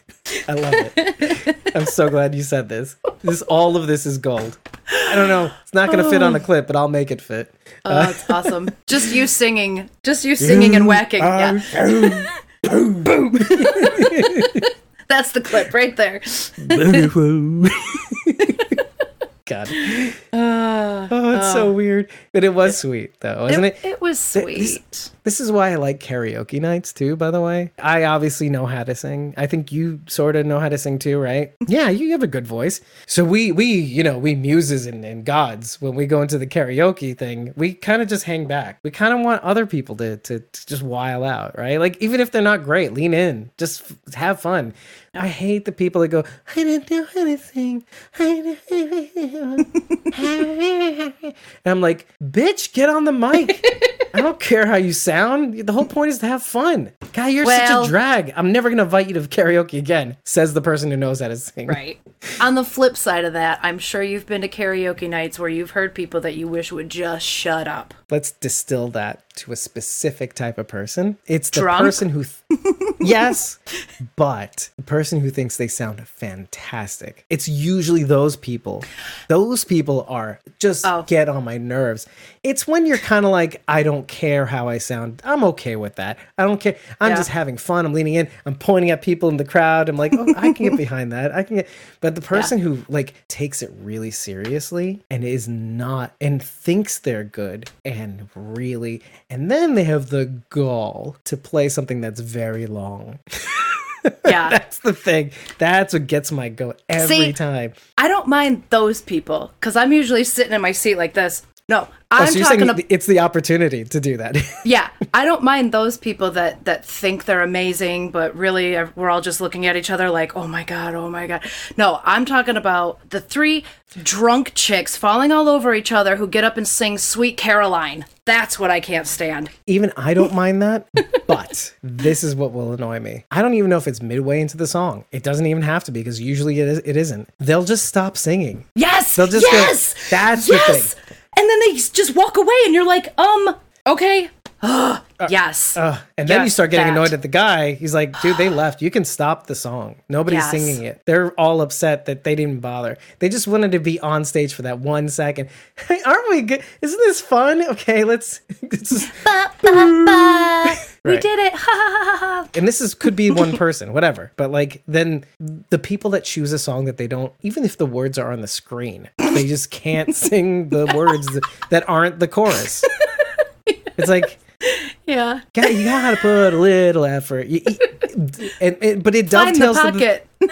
S1: I love it. I'm so glad you said this. This all of this is gold. I don't know. It's not going to fit on a clip, but I'll make it fit.
S3: Oh, that's awesome. Just you singing. Just you singing and whacking. Yeah, Boom, boom. boom. that's the clip right there.
S1: God.
S3: Uh,
S1: Oh, That's so weird. But it was sweet though, wasn't it?
S3: It was sweet.
S1: this- This is why I like karaoke nights too, by the way. I obviously know how to sing. I think you sort of know how to sing too, right? Yeah, you have a good voice. So we we, you know, we muses and, and gods, when we go into the karaoke thing, we kind of just hang back. We kind of want other people to, to to just while out, right? Like even if they're not great, lean in. Just f- have fun. I hate the people that go, I didn't know how to sing. I didn't- and I'm like, bitch, get on the mic. I don't care how you sound. The whole point is to have fun. Guy, you're
S3: Well-
S1: such a drag. I'm never gonna invite you to karaoke again, says the person who knows how to sing.
S3: Right. On the flip side of that, I'm sure you've been to karaoke nights where you've heard people that you wish would just shut up.
S1: Let's distill that to a specific type of person. It's the
S3: Drunk?
S1: person who th- Yes, but the person who thinks they sound fantastic. It's usually those people. Those people are just
S3: Oh.
S1: get on my nerves. It's when you're kind of like, I don't care how I sound. I'm okay with that. I don't care. I'm
S3: Yeah.
S1: just having fun. I'm leaning in. I'm pointing at people in the crowd. I'm like, oh, I can get behind that. I can get. But the person who like takes it really seriously and is not and thinks they're good and really, and then they have the gall to play something that's very long.
S3: Yeah.
S1: That's the thing. That's what gets my goat every
S3: See,
S1: time.
S3: I don't mind those people because I'm usually sitting in my seat like this. No,
S1: Oh,
S3: I'm
S1: so you're
S3: talking
S1: saying
S3: about.
S1: it's the opportunity to do that.
S3: Yeah, I don't mind those people that that think they're amazing, but really uh, we're all just looking at each other like, "Oh my god, oh my god." No, I'm talking about the three drunk chicks falling all over each other who get up and sing "Sweet Caroline." That's what I can't stand.
S1: even I don't mind that, but this is what will annoy me. I don't even know if it's midway into the song. It doesn't even have to be because usually it, is, it isn't. They'll just stop singing.
S3: Yes,
S1: They'll just go,
S3: yes,
S1: "That's the
S3: yes.
S1: thing."
S3: And then they just walk away, and you're like, um, okay, yes,
S1: Uh, and then you start getting
S3: that.
S1: annoyed at the guy. He's like, dude, they left. You can stop the song. Nobody's
S3: Yes.
S1: singing it. They're all upset that they didn't bother. They just wanted to be on stage for that one second. Hey, aren't we good? Isn't this fun? Okay, let's. Is,
S3: Ba, ba, ba. we did it, ha ha ha
S1: and this is could be one person, whatever. But like, then the people that choose a song that they don't, even if the words are on the screen, they just can't sing the words that aren't the chorus. It's like,
S3: Yeah,
S1: you gotta put a little effort. You, and, and but it
S3: find the
S1: dovetails to the,
S3: pocket.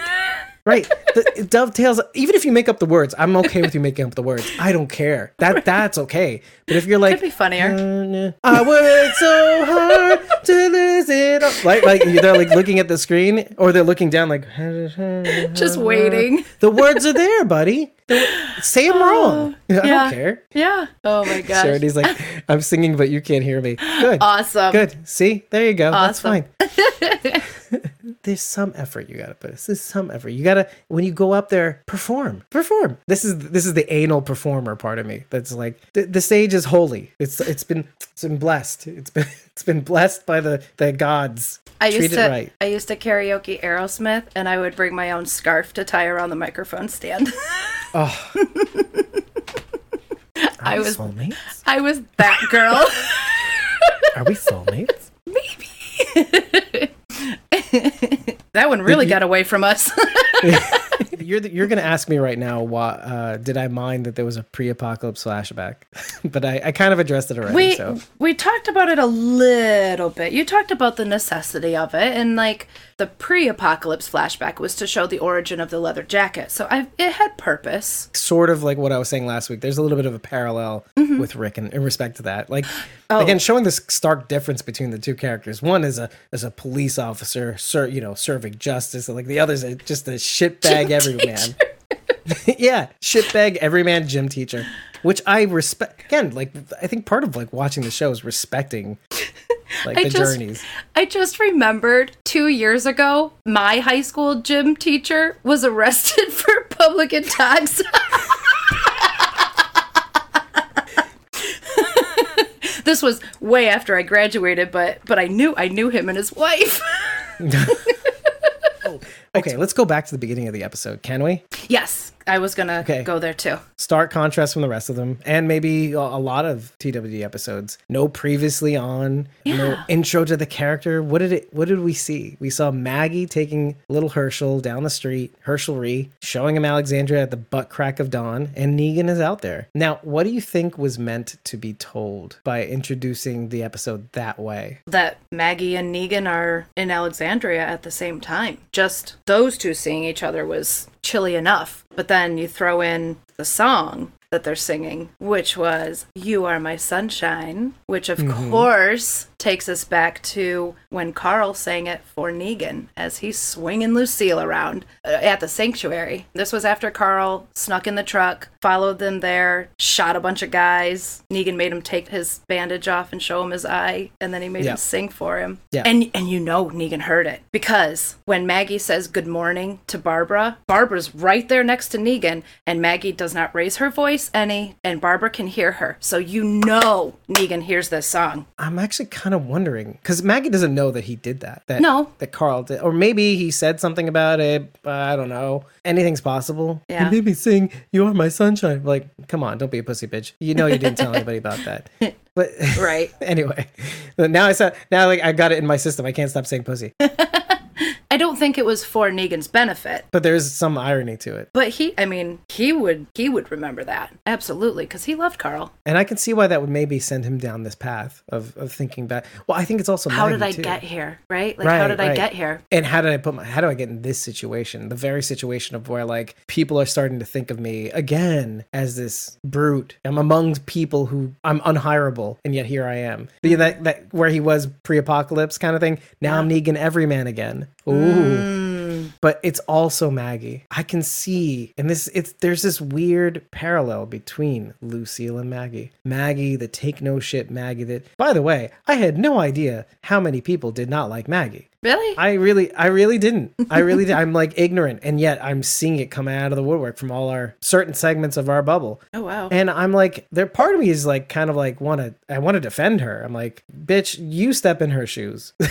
S1: right. The, it dovetails. Even if you make up the words, I'm okay with you making up the words. I don't care. That that's okay. But if you're like,
S3: Could be funnier.
S1: "Uh, I worked so hard to lose it. all," Like like they're like looking at the screen or they're looking down like.
S3: Just waiting.
S1: The words are there, buddy. Say them wrong. I
S3: yeah.
S1: don't care.
S3: Yeah. Oh my gosh.
S1: Charity's like, I'm singing, but you can't hear me. Good.
S3: Awesome.
S1: Good. See, there you go.
S3: Awesome.
S1: That's fine. There's some effort you gotta put. This is some effort. You gotta when you go up there, perform. Perform. This is this is the anal performer part of me. That's like the, the stage is holy. It's it's been it's been blessed. It's been it's been blessed by the the gods.
S3: I
S1: Treat
S3: used
S1: it
S3: to
S1: right.
S3: I used to karaoke Aerosmith and I would bring my own scarf to tie around the microphone stand.
S1: Oh,
S3: I was
S1: soulmates.
S3: I was that girl.
S1: Are we soulmates?
S3: that one really got away from us.
S1: You're the, you're gonna ask me right now. Why uh, did I mind that there was a pre-apocalypse flashback? but I, I kind of addressed it already.
S3: we
S1: so
S3: we talked about it a little bit. You talked about the necessity of it and like the pre-apocalypse flashback was to show the origin of the leather jacket. So I it had purpose.
S1: sort of like what I was saying last week. There's a little bit of a parallel
S3: Mm-hmm.
S1: with Rick in, in respect to that. Like
S3: Oh.
S1: again, showing this stark difference between the two characters. One is a is a police officer, ser- you know, serving justice, and like the other's a, just a shitbag everyman. yeah, shitbag everyman gym teacher, which I respect. Again, like I think part of like watching the show is respecting like
S3: I
S1: the
S3: just-
S1: journeys.
S3: I just remembered two years ago, my high school gym teacher was arrested for public intox. this was way after I graduated, but but I knew I knew him and his wife.
S1: Oh, Okay, let's go back to the beginning of the episode, can we?
S3: yes, I was gonna
S1: Okay.
S3: go there too.
S1: stark contrast from the rest of them and maybe a, lot of TWD episodes. No previously on, no
S3: Yeah.
S1: intro to the character. What did it what did we see? We saw Maggie taking little Hershel down the street, Hershel Rhee, showing him Alexandria at the butt crack of dawn, and Negan is out there. Now, what do you think was meant to be told by introducing the episode that way?
S3: That Maggie and Negan are in Alexandria at the same time. Just those two seeing each other was chilly enough. But then you throw in the song that they're singing, which was You Are My Sunshine, which of mm-hmm. course takes us back to when Carl sang it for Negan as he's swinging Lucille around uh, at the sanctuary. This was after Carl snuck in the truck, followed them there, shot a bunch of guys. Negan made him take his bandage off and show him his eye, and then he made
S1: Yeah.
S3: him sing for him.
S1: Yeah.
S3: And and you know Negan heard it because when Maggie says good morning to Barbara, Barbara's right there next to Negan, and Maggie does not raise her voice any, and Barbara can hear her. So you know Negan hears this song.
S1: I'm actually kind of wondering because Maggie doesn't know that he did that. That
S3: No.
S1: that Carl did, or maybe he said something about it. But I don't know. Anything's possible.
S3: Yeah.
S1: He made me sing "You Are My Sunshine." Like, come on, don't be a pussy bitch. You know you didn't tell anybody about that. But
S3: Right.
S1: anyway, now I said now like I got it in my system. I can't stop saying pussy.
S3: I don't think it was for Negan's benefit.
S1: But there's some irony to it,
S3: But he, I mean, he would he would remember that absolutely because he loved Carl.
S1: and I can see why that would maybe send him down this path of, of thinking back. Well, I think it's also
S3: How did I
S1: too.
S3: get here? Right? Like, how
S1: Right,
S3: did I get here?
S1: And how did I put my how do I get in this situation? The very situation of where like people are starting to think of me again as this brute. I'm among people who I'm unhireable, and yet here I am. The, that that where he was pre-apocalypse kind of thing. Now I'm Negan everyman again. Ooh. But it's also Maggie. I can see, and this it's there's this weird parallel between Lucille and Maggie. Maggie, the take no shit Maggie that by the way, I had no idea how many people did not like Maggie.
S3: Really?
S1: I really, I really didn't. I really did. I'm like ignorant, and yet I'm seeing it come out of the woodwork from all our certain segments of our bubble.
S3: oh wow.
S1: And I'm like, there. Part of me is like, kind of like, want to. I want to defend her. I'm like, bitch, you step in her shoes.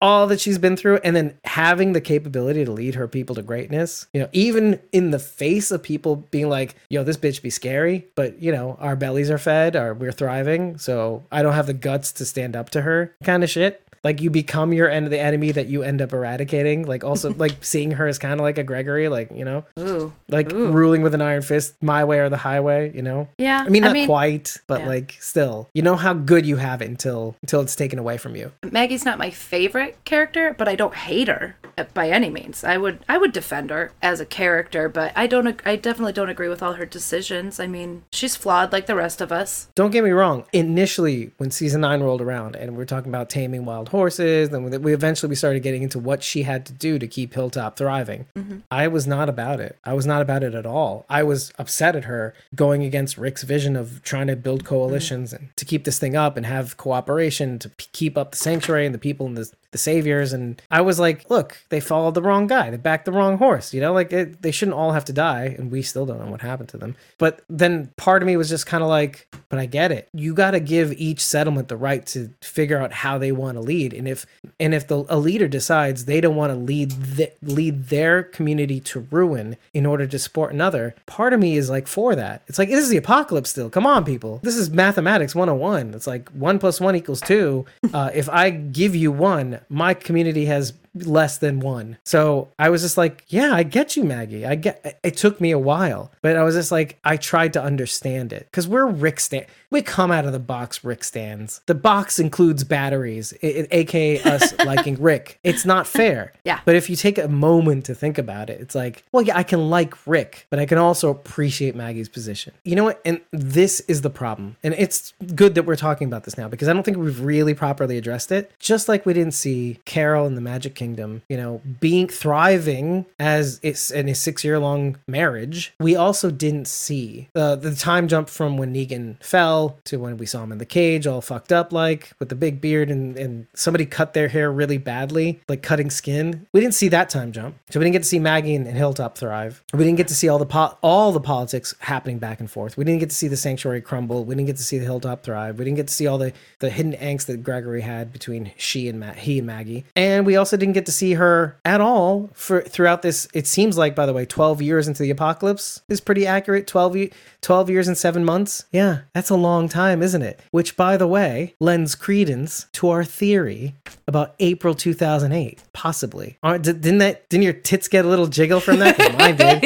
S1: all that she's been through, and then having the capability to lead her people to greatness. You know, even in the face of people being like, "Yo, this bitch be scary," but you know, our bellies are fed, or we're thriving, so I don't have the guts to stand up to her. Kind of shit. Like you become your end of the enemy that you end up eradicating. Like also like seeing her as kind of like a Gregory, like you know,
S3: Ooh.
S1: like ruling with an iron fist, my way or the highway. You know.
S3: Yeah.
S1: I mean, not quite, but
S3: yeah.
S1: like still, you know how good you have it until until it's taken away from you.
S3: Maggie's not my favorite character, but I don't hate her uh, by any means. I would I would defend her as a character, but I don't I definitely don't agree with all her decisions. I mean, she's flawed like the rest of us.
S1: Don't get me wrong. Initially, when season nine rolled around, and we are talking about taming wild horses, then we- eventually we started getting into what she had to do to keep Hilltop thriving. Mm-hmm. I was not about it. I was not about it at all. I was upset at her going against Rick's vision of trying to build mm-hmm. coalitions and to keep this thing up and have cooperation to p- keep up the sanctuary and the people and the the saviors. And I was like, look, they followed the wrong guy. They backed the wrong horse. You know, like it, they shouldn't all have to die, and we still don't know what happened to them. But then part of me was just kind of like, but I get it. You got to give each settlement the right to figure out how they want to lead, and if and if the a leader decides they don't want to lead th- lead their community to ruin in order to support another, part of me is like for that. It's like this is the apocalypse still. Come on, people. This is mathematics 101. It's like one plus one equals two. Uh, if I give you one, my community has less than one. So I was just like, yeah, I get you, Maggie. I get it took me a while, but I was just like, I tried to understand it because we're Rick stand. We come out of the box Rick stands. The box includes batteries, i- i- aka us liking Rick. It's not fair.
S3: Yeah.
S1: But if you take a moment to think about it, it's like, well, yeah, I can like Rick, but I can also appreciate Maggie's position. You know what? And this is the problem. And it's good that we're talking about this now because I don't think we've really properly addressed it. Just like we didn't see Carol in the Magic Kingdom, you know, being thriving as it's in a six year long marriage, we also didn't see uh, the time jump from when Negan fell to when we saw him in the cage, all fucked up, like with the big beard, and, and somebody cut their hair really badly, like cutting skin. We didn't see that time jump. So we didn't get to see Maggie and, and Hilltop thrive. We didn't get to see all the po- all the politics happening back and forth. We didn't get to see the sanctuary crumble. We didn't get to see the Hilltop thrive. We didn't get to see all the, the hidden angst that Gregory had between she and Ma- he and Maggie. And we also didn't didn't get to see her at all for throughout this. It seems like, by the way, 12 years into the apocalypse is pretty accurate. 12, 12 years and seven months. Yeah, that's a long time, isn't it? Which, by the way, lends credence to our theory about April 2008, possibly. Aren't- di- Didn't that? Didn't your tits get a little jiggle from that? Mine did.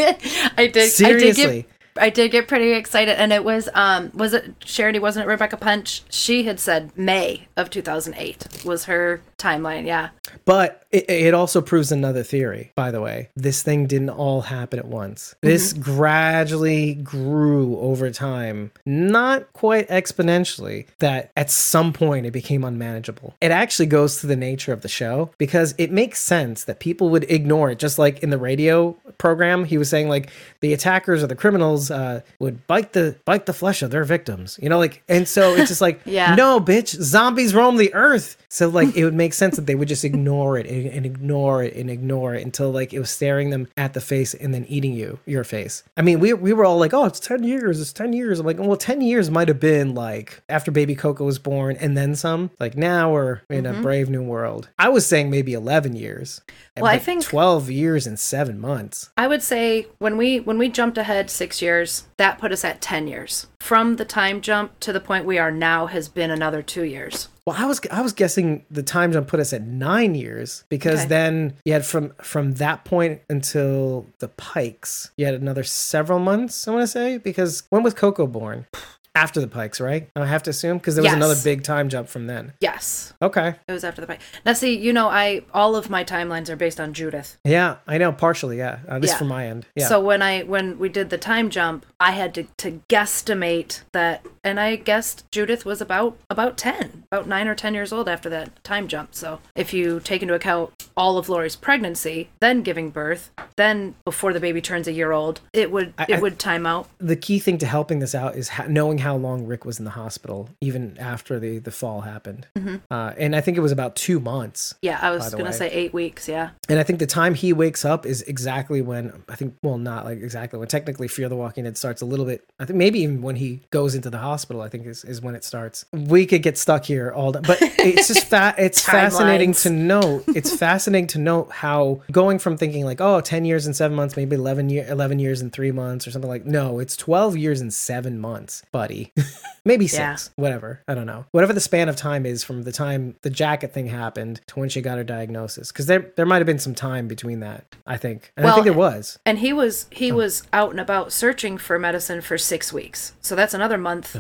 S3: I did. I
S1: Seriously.
S3: did get. I did get pretty excited, and it was um was it Charity? Wasn't it Rebecca Punch? She had said May of 2008 was her timeline. Yeah.
S1: But it, it also proves another theory, by the way. This thing didn't all happen at once. This gradually grew over time, not quite exponentially, that at some point it became unmanageable. It actually goes to the nature of the show because it makes sense that people would ignore it, just like in the radio program, he was saying, like, the attackers or the criminals uh, would bite the bite the flesh of their victims. You know, like and so it's just like
S3: Yeah.
S1: no bitch, zombies roam the earth. So like it would make sense that they would just ignore it and, and ignore it and ignore it until like it was staring them at the face and then eating you, your face. I mean, we we were all like, oh, it's ten years, it's ten years. I'm like, well, ten years might have been like after baby Coco was born and then some. Like now we're in a mm-hmm. brave new world. I was saying maybe eleven years.
S3: Well, I think-
S1: twelve years and seven months.
S3: I would say when we when we jumped ahead six years, that put us at 10 years. From the time jump to the point we are now has been another two years.
S1: Well, I was I was guessing the time jump put us at nine years because
S3: Okay.
S1: then you had from from that point until the Pikes, you had another several months. I want to say because when was Coco born? After the Pikes, right? I have to assume because there was
S3: Yes.
S1: another big time jump from then.
S3: Yes.
S1: Okay,
S3: It was after the fight. Now, see, you know, I all of my timelines are based on Judith.
S1: yeah, I know partially. Yeah, uh, this
S3: Yeah.
S1: from my end. Yeah,
S3: So when I when we did the time jump, I had to, to guesstimate that, and I guessed Judith was about about ten, about nine or ten years old after that time jump. So if you take into account all of Lori's pregnancy, then giving birth, then before the baby turns a year old, it would
S1: I-
S3: it
S1: I-
S3: would time out.
S1: the key thing to helping this out is ha- knowing how long Rick was in the hospital, even after the the fall happened.
S3: Mm-hmm.
S1: Uh, and I think it was about two months.
S3: Yeah, I was gonna
S1: way.
S3: say eight weeks. Yeah.
S1: And I think the time he wakes up is exactly when I think, well, not like exactly when technically Fear the Walking Dead starts a little bit. I think maybe even when he goes into the hospital, I think is, is when it starts. We could get stuck here all day, but it's just fa- it's fascinating to note. It's fascinating to note how going from thinking like, oh, 10 years and seven months, maybe 11 year, 11 years and three months or something like, no, it's 12 years and seven months, buddy. maybe
S3: Yeah.
S1: six, whatever. I don't know. Whatever the span of time is from the time the jacket thing happened to when she got her diagnosis. Because there there might have been some time between that, I think. And I
S3: Well,
S1: think there was.
S3: And he was he oh. was out and about searching for medicine for six weeks. So that's another month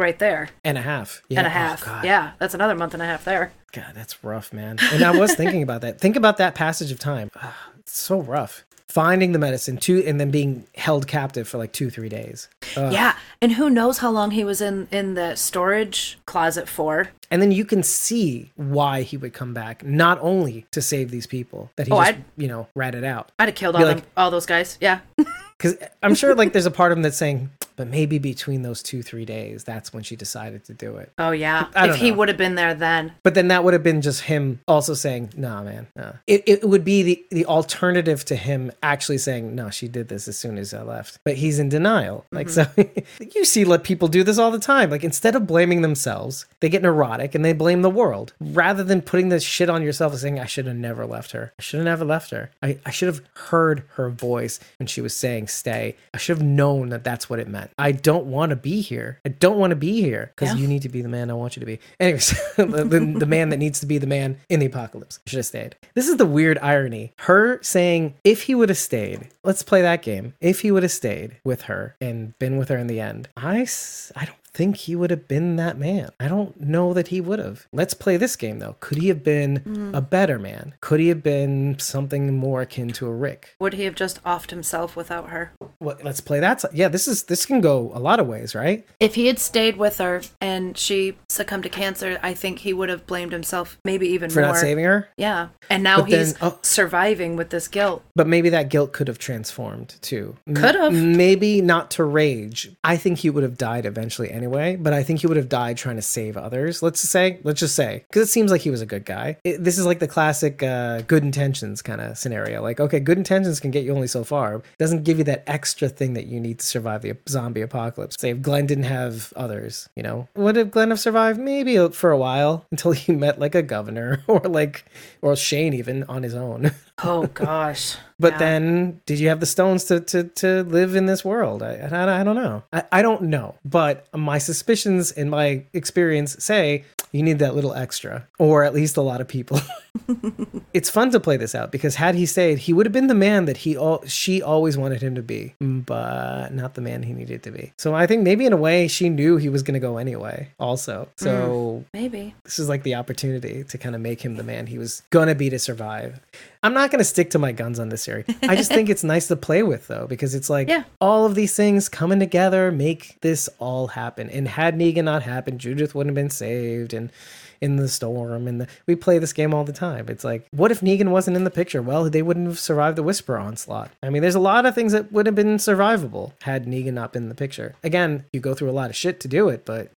S3: right there.
S1: And a half. Yeah.
S3: And a
S1: Oh,
S3: half.
S1: God.
S3: yeah, that's another month and a half there.
S1: God, that's rough, man. And I was thinking about that. Think about that passage of time. Ah, it's so rough. Finding the medicine, two, and then being held captive for like two, three days. Ugh.
S3: Yeah, and who knows how long he was in in the storage closet for?
S1: And then you can see why he would come back, not only to save these people that he
S3: Oh,
S1: just,
S3: I'd-
S1: you know, ratted out.
S3: I'd have killed
S1: Be
S3: all
S1: like-
S3: them, all those guys. Yeah,
S1: Because I'm sure, like, there's a part of him that's saying, but maybe between those two, three days, that's when she decided to do it.
S3: Oh yeah. If he
S1: know.
S3: would have been there then.
S1: But then that would have been just him also saying, "Nah, man." Nah. It, it would be the the alternative to him actually saying, "No, she did this as soon as I left." But he's in denial. Like so, mm-hmm. you see, let people do this all the time. Like instead of blaming themselves, they get neurotic and they blame the world rather than putting this shit on yourself and saying, "I should have never left her. I should have never left her. I I should have heard her voice when she was saying stay. I should have known that that's what it meant. I don't want to be here. I don't want to be here because
S3: Yeah.
S1: you need to be the man I want you to be. Anyways, the, the, the man that needs to be the man in the apocalypse should have stayed. This is the weird irony. Her saying, if he would have stayed, let's play that game. If he would have stayed with her and been with her in the end, I, I don't think he would have been that man. I don't know that he would have. Let's play this game though. Could he have been mm. a better man? Could he have been something more akin to a Rick?
S3: Would he have just offed himself without her?
S1: Well, let's play that. Yeah, this is this can go a lot of ways, right?
S3: If he had stayed with her and she succumbed to cancer, I think he would have blamed himself maybe even
S1: For
S3: more.
S1: not saving her.
S3: Yeah. And now
S1: But then-
S3: he's
S1: oh.
S3: surviving with this guilt.
S1: But maybe that guilt could have transformed too.
S3: Could have.
S1: Maybe not to rage. I think he would have died eventually anyway, but I think he would have died trying to save others. Let's say, let's just say, because it seems like he was a good guy. It, this is like the classic uh, good intentions kind of scenario. Like, okay, good intentions can get you only so far. Doesn't give you that extra thing that you need to survive the zombie apocalypse. Say if Glenn didn't have others, you know, would have Glenn have survived? Maybe for a while until he met like a governor or like, or Shane even on his own.
S3: Oh gosh.
S1: But
S3: Yeah.
S1: then, did you have the stones to to, to live in this world? I, I, I don't know. I, I don't know. But my suspicions and my experience say you need that little extra, or at least a lot of people. it's fun to play this out because had he stayed, he would have been the man that he all she always wanted him to be, but not the man he needed to be. So I think maybe in a way she knew he was going to go anyway. Also, so mm,
S3: Maybe.
S1: this is like the opportunity to kind of make him the man he was gonna be to survive. I'm not gonna stick to my guns on this series. I just think it's nice to play with though, because it's like
S3: Yeah.
S1: all of these things coming together make this all happen. And had Negan not happened, Judith wouldn't have been saved and in the storm and the, we play this game all the time. It's like, what if Negan wasn't in the picture? Well, they wouldn't have survived the Whisper onslaught. I mean, there's a lot of things that would have been survivable had Negan not been in the picture. Again, you go through a lot of shit to do it, but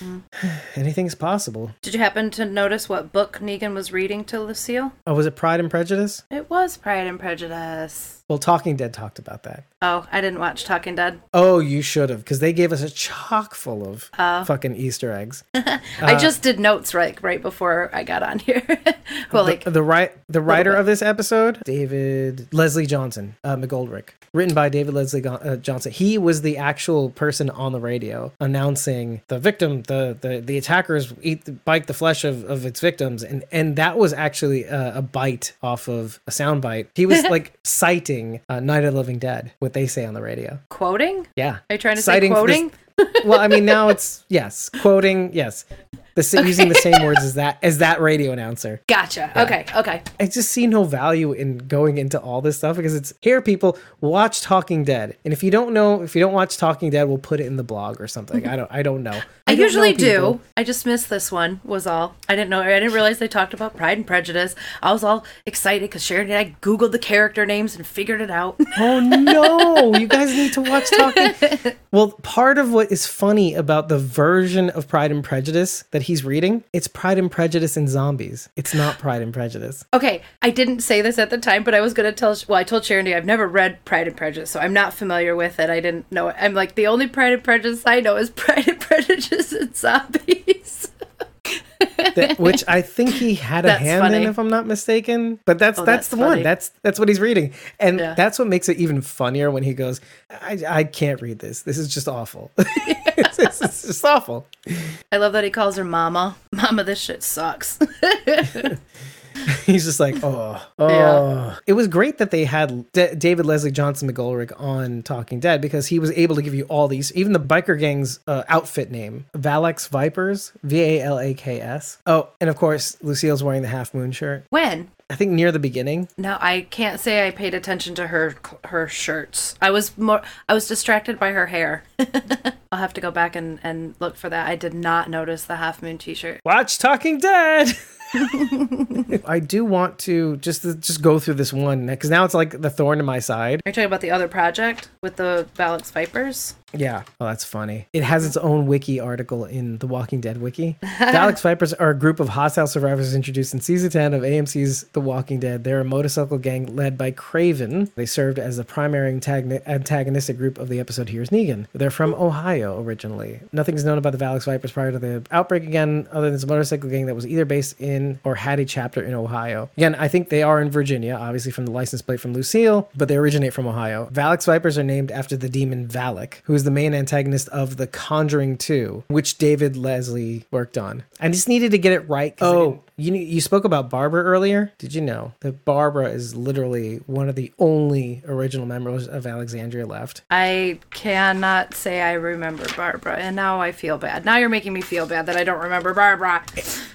S1: anything's possible.
S3: Did you happen to notice what book Negan was reading to Lucille?
S1: Oh, was it Pride and Prejudice?
S3: It was Pride and Prejudice.
S1: Well, Talking Dead talked about that.
S3: Oh, I didn't watch Talking Dead.
S1: Oh, you should have, because they gave us a chock full of
S3: Oh.
S1: fucking Easter eggs.
S3: I just did notes right right before I got on here. well, like
S1: the, the right the writer of this episode, David Leslie Johnson, uh, McGoldrick, written by David Leslie Go- uh, Johnson. He was the actual person on the radio announcing the victim, the the, the attackers eat the, bite the flesh of, of its victims, and and that was actually a, a bite off of a sound bite. He was like citing uh, Night of the Living Dead, what they say on the radio.
S3: quoting.
S1: Yeah,
S3: Are you trying to
S1: Citing
S3: say
S1: this-
S3: quoting?
S1: well, I mean, now it's yes, quoting yes, the sa- using the same words as that as that radio announcer.
S3: Gotcha. Okay. Okay.
S1: I just see no value in going into all this stuff because it's here. People watch Talking Dead, and if you don't know, if you don't watch Talking Dead, we'll put it in the blog or something. I don't. I don't know.
S3: I,
S1: don't
S3: usually
S1: know
S3: do. I just missed this one. Was all. I didn't know. I didn't realize they talked about Pride and Prejudice. I was all excited because Sharon and I googled the character names and figured it out.
S1: Oh no! You guys need to watch Talking. Well, part of what is funny about the version of Pride and Prejudice that he's reading, it's Pride and Prejudice and zombies. It's not Pride and Prejudice.
S3: Okay, I didn't say this at the time, but I was gonna tell. Well, I told Sharon I've never read Pride and Prejudice, so I'm not familiar with it. I didn't know it. I'm like the only Pride and Prejudice I know is Pride and Prejudice and zombies.
S1: that, which I think he had a
S3: That's
S1: hand
S3: funny.
S1: in, if I'm not mistaken. But that's
S3: Oh,
S1: that's,
S3: that's
S1: the one. That's that's what he's reading, and
S3: Yeah.
S1: that's what makes it even funnier when he goes, "I, I can't read this. This is just awful. it's- it's just awful."
S3: I love that he calls her Mama. Mama, this shit sucks.
S1: He's just like, oh, oh.
S3: Yeah.
S1: It was great that they had D- David Leslie Johnson McGoldrick on Talking Dead because he was able to give you all these, even the biker gang's uh, outfit name, Valaks Vipers, V A L A K S. Oh, and of course, Lucille's wearing the Half Moon shirt.
S3: when?
S1: I think near the beginning.
S3: No, I can't say I paid attention to her her shirts. I was more I was distracted by her hair. I'll have to go back and, and look for that. I did not notice the half moon t-shirt.
S1: Watch Talking Dead. I do want to just just go through this one because now it's like the thorn in my side.
S3: Are you talking about the other project with the Valaks Vipers?
S1: Yeah. Oh, that's funny. It has its own wiki article in the Walking Dead wiki. the Alex Vipers are a group of hostile survivors introduced in season 10 of AMC's The Walking Dead. They're a motorcycle gang led by Craven. They served as the primary antagoni- antagonistic group of the episode Here's Negan. They're from Ohio originally. Nothing's known about the Valaks Vipers prior to the outbreak again, other than a motorcycle gang that was either based in or had a chapter in Ohio. Again, I think they are in Virginia, obviously from the license plate from Lucille, but they originate from Ohio. Valaks Vipers are named after the demon Valak, who is the main antagonist of The Conjuring 2, which David Leslie worked on. I just needed to get it right. Oh, you you spoke about Barbara earlier. Did you know that Barbara is literally one of the only original members of Alexandria left?
S3: I cannot say I remember Barbara, and now I feel bad. Now you're making me feel bad that I don't remember Barbara.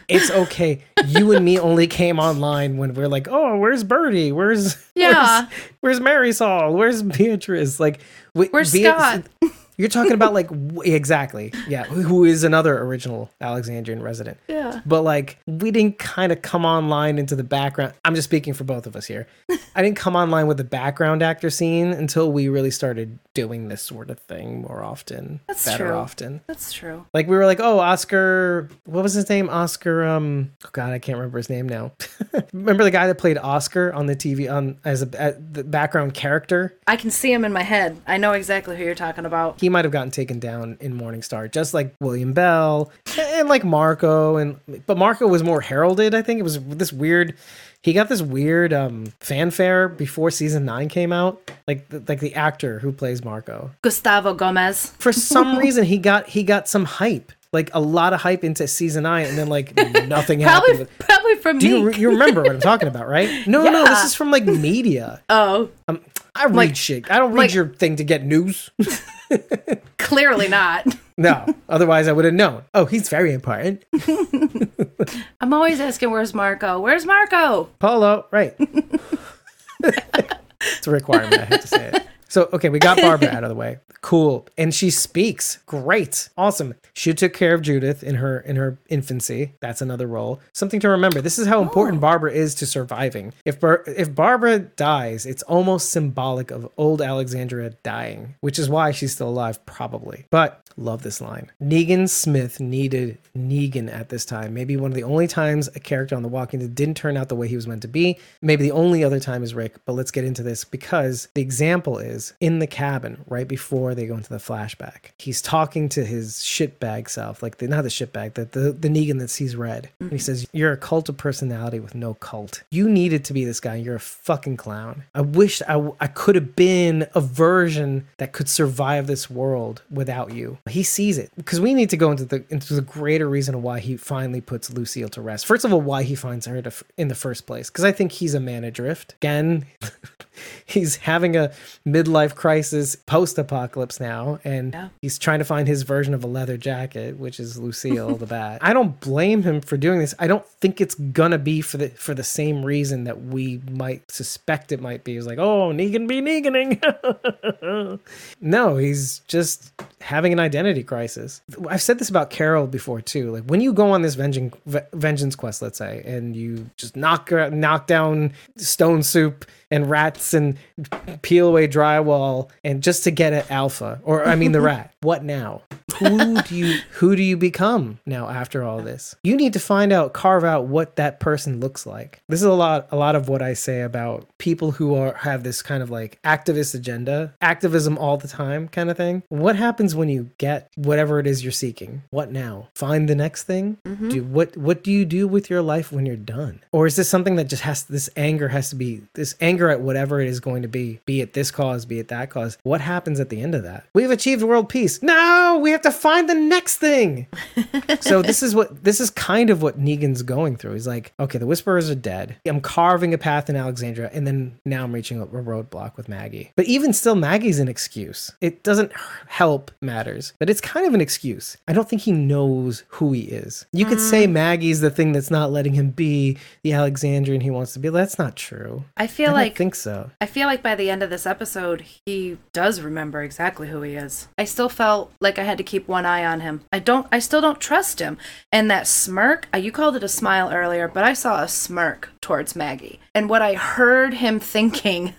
S1: It's okay. you and me only came online when we're like, oh, where's Birdie? Where's
S3: Yeah.
S1: Where's, where's Marisol? Where's Beatrice? Like, wh-
S3: Where's
S1: Beat-
S3: Scott?
S1: You're talking about like w- exactly, yeah. Who who is another original Alexandrian resident?
S3: Yeah.
S1: But like, we didn't kind of come online into the background. I'm just speaking for both of us here. I didn't come online with the background actor scene until we really started doing this sort of thing more often.
S3: That's
S1: better
S3: true.
S1: often.
S3: That's true.
S1: Like we were like, oh, Oscar, what was his name? Oscar. Um, oh God, I can't remember his name now. remember the guy that played Oscar on the TV on as a as the background character?
S3: I can see him in my head. I know exactly who you're talking about.
S1: He might have gotten taken down in Morningstar, just like William Bell and like Marco, and but Marco was more heralded. I think it was this weird. He got this weird um, fanfare before season nine came out, like like the actor who plays Marco.
S3: Gustavo Gomez.
S1: For some reason, he got he got some hype, like a lot of hype into season nine, and then like nothing happened.
S3: Probably,
S1: with-
S3: probably from
S1: Do you, you remember what I'm talking about, right? No, no, this is from like media.
S3: oh,
S1: Um, I read
S3: Like-
S1: shit. I don't read
S3: like-
S1: your thing to get news.
S3: clearly not.
S1: no, otherwise I would have known. Oh, he's very important.
S3: I'm always asking, "Where's Marco? Where's Marco?"
S1: Polo, right? it's a requirement. I have to say it. So, okay, we got Barbara out of the way. Cool, and she speaks. Great, awesome. She took care of Judith in her in her infancy. That's another role. Something to remember. This is how important oh. Barbara is to surviving. If Bar- if Barbara dies, it's almost symbolic of old Alexandria dying, which is why she's still alive, probably. But love this line. Negan Smith needed Negan at this time. Maybe one of the only times a character on The Walking Dead didn't turn out the way he was meant to be. Maybe the only other time is Rick, but let's get into this because the example is in the cabin right before they go into the flashback. He's talking to his shitbag self, like the, not the shitbag, the, the, the Negan that sees red. And he mm-hmm. says, You're a cult of personality with no cult. You needed to be this guy. You're a fucking clown. I wish I, I could have been a version that could survive this world without you. He sees it because we need to go into the into the greater reason why he finally puts Lucille to rest. First of all, why he finds her to, in the first place, because I think he's a man adrift. Again, he's having a midlife crisis, post apocalypse now, and
S3: Yeah.
S1: he's trying to find his version of a leather jacket, which is Lucille the bat. I don't blame him for doing this. I don't think it's gonna be for the for the same reason that we might suspect it might be. It's like, oh, Negan be Neganing. no, he's just having an identity crisis. I've said this about Carol before too. Like when you go on this vengeance vengeance quest, let's say, and you just knock knock down stone soup and rats and peel away drywall and just to get at alpha or I mean the rat. What now? Who do you who do you become now after all this? You need to find out carve out what that person looks like. This is a lot a lot of what I say about people who are have this kind of like activist agenda, activism all the time kind of thing. What happens when you get whatever it is you're seeking? What now? Find the next thing? Mm-hmm. Do what what do you do with your life when you're done? Or is this something that just has this anger has to be this anger at whatever it is going to be, be it this cause, be it that cause. What happens at the end of that? We've achieved world peace. No, we have to find the next thing. so this is what this is kind of what Negan's going through. He's like, okay, the whisperers are dead. I'm carving a path in Alexandria, and then now I'm reaching a roadblock with Maggie. But even still, Maggie's an excuse. It doesn't help matters, but it's kind of an excuse. I don't think he knows who he is. You could say mm. Maggie's the thing that's not letting him be the Alexandrian he wants to be. That's not true.
S3: I
S1: I
S3: feel
S1: don't
S3: like
S1: think so.
S3: I feel like by the end of this episode, he does remember exactly who he is. I still felt like I had to keep one eye on him. I don't. I still don't trust him. And that smirk, uh, you called it a smile earlier, but I saw a smirk towards Maggie. And what I heard him thinking,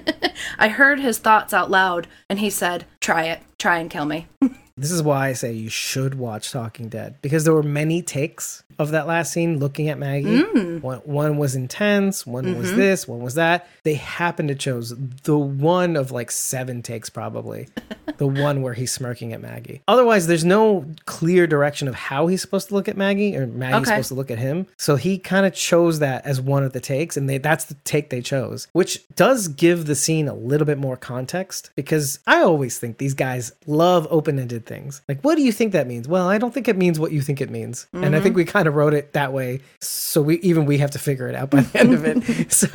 S3: I heard his thoughts out loud, and he said, "Try it. Try and kill me."
S1: This is why I say you should watch Talking Dead because there were many takes of that last scene looking at Maggie. Mm. One, one was intense, one was mm-hmm. this, one was that. They happened to chose the one of like seven takes, probably the one where he's smirking at Maggie. Otherwise, there's no clear direction of how he's supposed to look at Maggie or Maggie's
S3: Okay.
S1: supposed to look at him. So he kind of chose that as one of the takes, and they, that's the take they chose, which does give the scene a little bit more context because I always think these guys love open ended things. Like, what do you think that means? Well, I don't think it means what you think it means. And I think mm-hmm. we kind of wrote it that way. So we even we have to figure it out by the end of it. So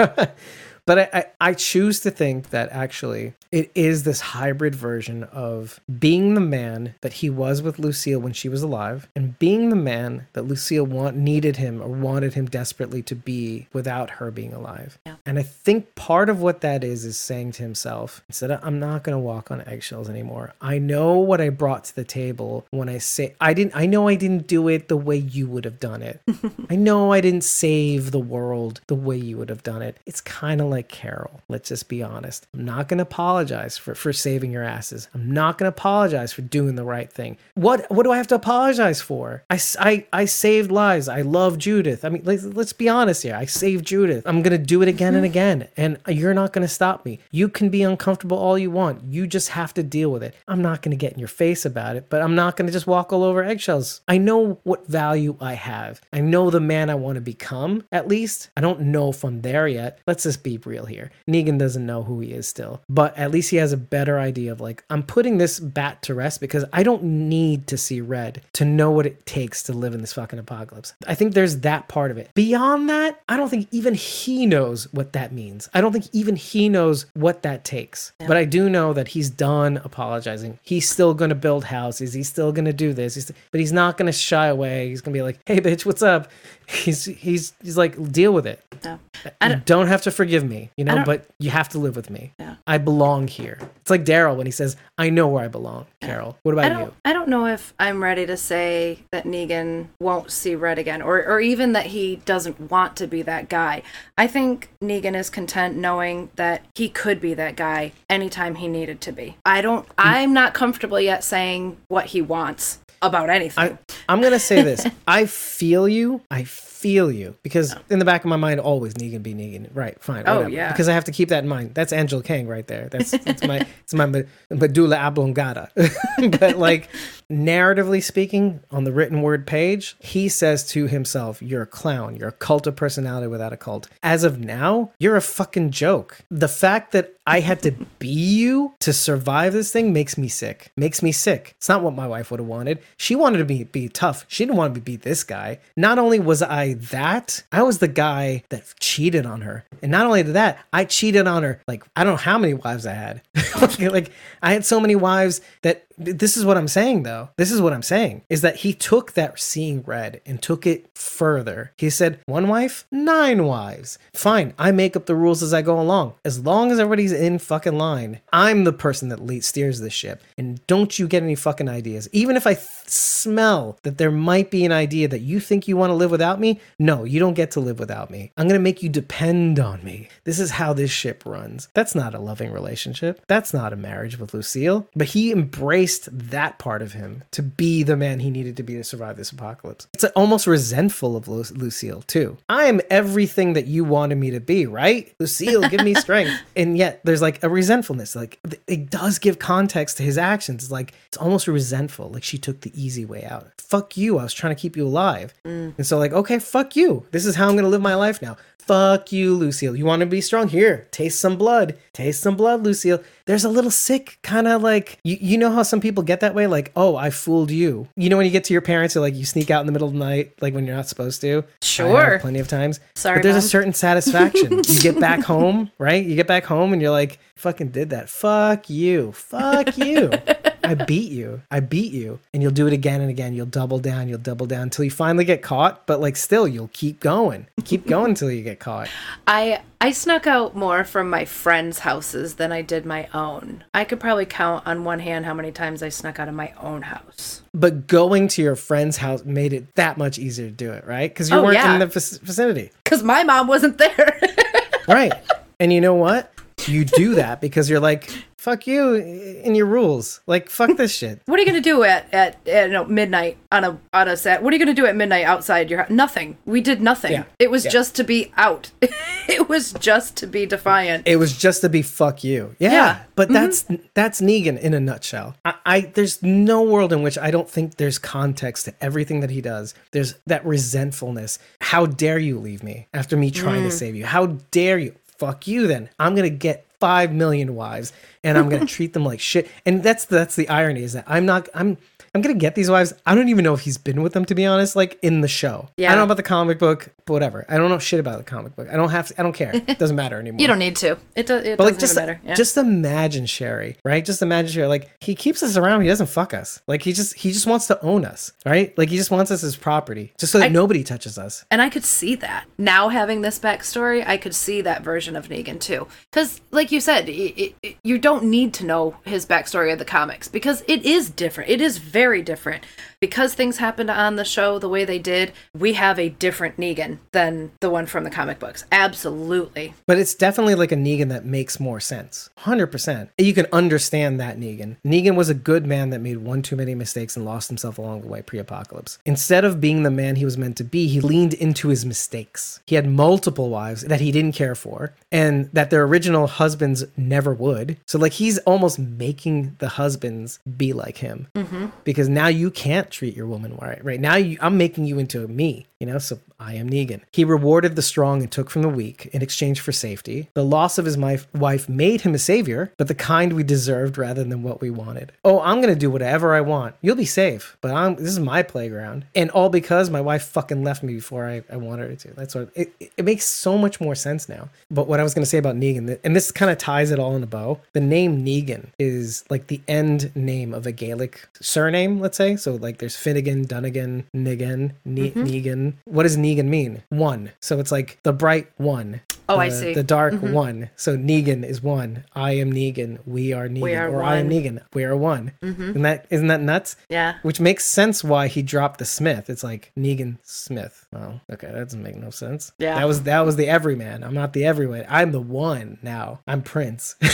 S1: but I, I, I choose to think that actually it is this hybrid version of being the man that he was with Lucille when she was alive and being the man that Lucille want, needed him or wanted him desperately to be without her being alive.
S3: Yeah.
S1: And I think part of what that is is saying to himself, instead of I'm not going to walk on eggshells anymore. I know what I brought to the table when I say I didn't I know I didn't do it the way you would have done it. I know I didn't save the world the way you would have done it. It's kind of like like Carol. Let's just be honest. I'm not going to apologize for, for saving your asses. I'm not going to apologize for doing the right thing. What what do I have to apologize for? I, I, I saved lives. I love Judith. I mean, let's, let's be honest here. I saved Judith. I'm going to do it again and mm-hmm. again. And you're not going to stop me. You can be uncomfortable all you want. You just have to deal with it. I'm not going to get in your face about it, but I'm not going to just walk all over eggshells. I know what value I have. I know the man I want to become, at least. I don't know if I'm there yet. Let's just be real here. Negan doesn't know who he is still, but at least he has a better idea of like, I'm putting this bat to rest because I don't need to see red to know what it takes to live in this fucking apocalypse. I think there's that part of it. Beyond that, I don't think even he knows what that means. I don't think even he knows what that takes. But I do know that he's done apologizing. He's still going to build houses. He's still going to do this. He's, but he's not going to shy away. He's going to be like, "Hey, bitch, what's up?" He's he's he's like, "Deal with it.
S3: No.
S1: You don't have to forgive me, you know, but you have to live with me.
S3: Yeah.
S1: I belong here." It's like Daryl when he says, "I know where I belong." Carol, what about
S3: I
S1: you?
S3: don't, I don't know if I'm ready to say that Negan won't see red again, or, or even that he doesn't want to be that guy. I think Negan is content knowing that he could be that guy anytime he needed to be. I don't, mm. I'm not comfortable yet saying what he wants about anything.
S1: I'm gonna say this. I feel you. I feel you because oh. in the back of my mind, always Negan be Negan. Right? Fine.
S3: Oh,
S1: whatever.
S3: yeah.
S1: Because I have to keep that in mind. That's Angela Kang right there. That's that's my it's my med- medulla oblongata. but like narratively speaking, on the written word page, he says to himself, "You're a clown. You're a cult of personality without a cult." As of now, you're a fucking joke. The fact that I had to be you to survive this thing makes me sick. Makes me sick. It's not what my wife would have wanted. She wanted to be be tough. She didn't want to be this guy. Not only was I that, I was the guy that cheated on her. And not only that, I cheated on her like I don't know how many wives I had. like I had so many wives that this is what I'm saying though. This is what I'm saying is that he took that seeing red and took it further. He said, one wife, nine wives. Fine, I make up the rules as I go along. As long as everybody's in fucking line, I'm the person that steers this ship. And don't you get any fucking ideas. Even if I th- smell that there might be an idea that you think you want to live without me, no, you don't get to live without me. I'm going to make you depend on me. This is how this ship runs. That's not a loving relationship. That's not a marriage with Lucille. But he embraced that part of him to be the man he needed to be to survive this apocalypse. It's almost resentful of Lu- Lucille, too. I am everything that you wanted me to be, right? Lucille, give me strength. and yet there's like a resentfulness. Like it does give context to his actions. It's like it's almost resentful. Like she took the easy way out. Fuck you. I was trying to keep you alive. Mm. And so, like, okay, fuck you. This is how I'm going to live my life now. Fuck you, Lucille. You want to be strong? Here, taste some blood. Taste some blood, Lucille. There's a little sick, kind of like, you, you know how some people get that way? Like, oh, I fooled you. You know, when you get to your parents, or like you sneak out in the middle of the night, like when you're not supposed to?
S3: Sure.
S1: plenty of times.
S3: Sorry,
S1: But there's a certain satisfaction. you get back home, right? You get back home and you're like, fucking did that. Fuck you. Fuck you. I beat you. I beat you. And you'll do it again and again. You'll double down. You'll double down until you finally get caught. But like still, you'll keep going. Keep going until you get caught.
S3: I I snuck out more from my friends' houses than I did my own. I could probably count on one hand how many times I snuck out of my own house.
S1: But going to your friend's house made it that much easier to do it, right? Because you
S3: Oh,
S1: weren't
S3: yeah.
S1: in the vicinity.
S3: Cause my mom wasn't there.
S1: Right. and you know what? You do that because you're like, fuck you and your rules. Like, fuck this shit.
S3: what are you gonna do at at, at you know, midnight on a on a set? What are you gonna do at midnight outside your house? Nothing. We did nothing.
S1: Yeah.
S3: It was
S1: Yeah.
S3: just to be out. it was just to be defiant.
S1: It was just to be fuck you. Yeah.
S3: Yeah.
S1: But mm-hmm. that's that's Negan in a nutshell. I, I there's no world in which I don't think there's context to everything that he does. There's that resentfulness. How dare you leave me after me trying to mm. save you? How dare you? Fuck you then. I'm gonna get five million wives and I'm gonna treat them like shit. And that's that's the irony is that I'm not I'm I'm gonna get these wives. I don't even know if he's been with them to be honest, like in the show.
S3: Yeah.
S1: I don't know about the comic book, but whatever. I don't know shit about the comic book. I don't have to, I don't care. It doesn't matter anymore.
S3: you don't need to. It, do, it
S1: But
S3: doesn't
S1: like just
S3: matter. Yeah.
S1: just imagine Sherry, right? Just imagine Sherry. Like he keeps us around. He doesn't fuck us. Like he just he just wants to own us, right? Like he just wants us as property, just so that
S3: I-
S1: nobody touches us.
S3: And I could see that. Now having this backstory, I could see that version of Negan too. Because, like, you said, it, you don't need to know his backstory of the comics because it is different. It is very different. Because things happened on the show the way they did, we have a different Negan than the one from the comic books. Absolutely.
S1: But it's definitely like a Negan that makes more sense. 100%. You can understand that Negan. Negan was a good man that made one too many mistakes and lost himself along the way pre apocalypse. Instead of being the man he was meant to be, he leaned into his mistakes. He had multiple wives that he didn't care for and that their original husbands never would. So, like, he's almost making the husbands be like him mm-hmm. Because now you can't treat your woman right. Right now, you, I'm making you into me. You know, so I am Negan. He rewarded the strong and took from the weak in exchange for safety. The loss of his wife made him a savior, but the kind we deserved rather than what we wanted. Oh, I'm gonna do whatever I want. You'll be safe, but I'm this is my playground, and all because my wife fucking left me before I, I wanted her to. That's what it, it, makes so much more sense now. But what I was gonna say about Negan, and this kind of ties it all in a bow. The name Negan is like the end name of a Gaelic surname, let's say. So like there's Finnegan, Dunnigan, Nigan, ne- mm-hmm. Negan. What does Negan mean? One. So it's like the bright one.
S3: Oh, I see.
S1: The dark mm-hmm. one. So Negan is one. I am Negan. We are Negan.
S3: We are
S1: or I am. Negan. We are one. Mm-hmm. Isn't that isn't that nuts?
S3: Yeah.
S1: Which makes sense why he dropped the Smith. It's like Negan Smith. Oh, okay, that doesn't make no sense.
S3: Yeah.
S1: That was that was the everyman. I'm not the everyman. I'm the one now. I'm Prince.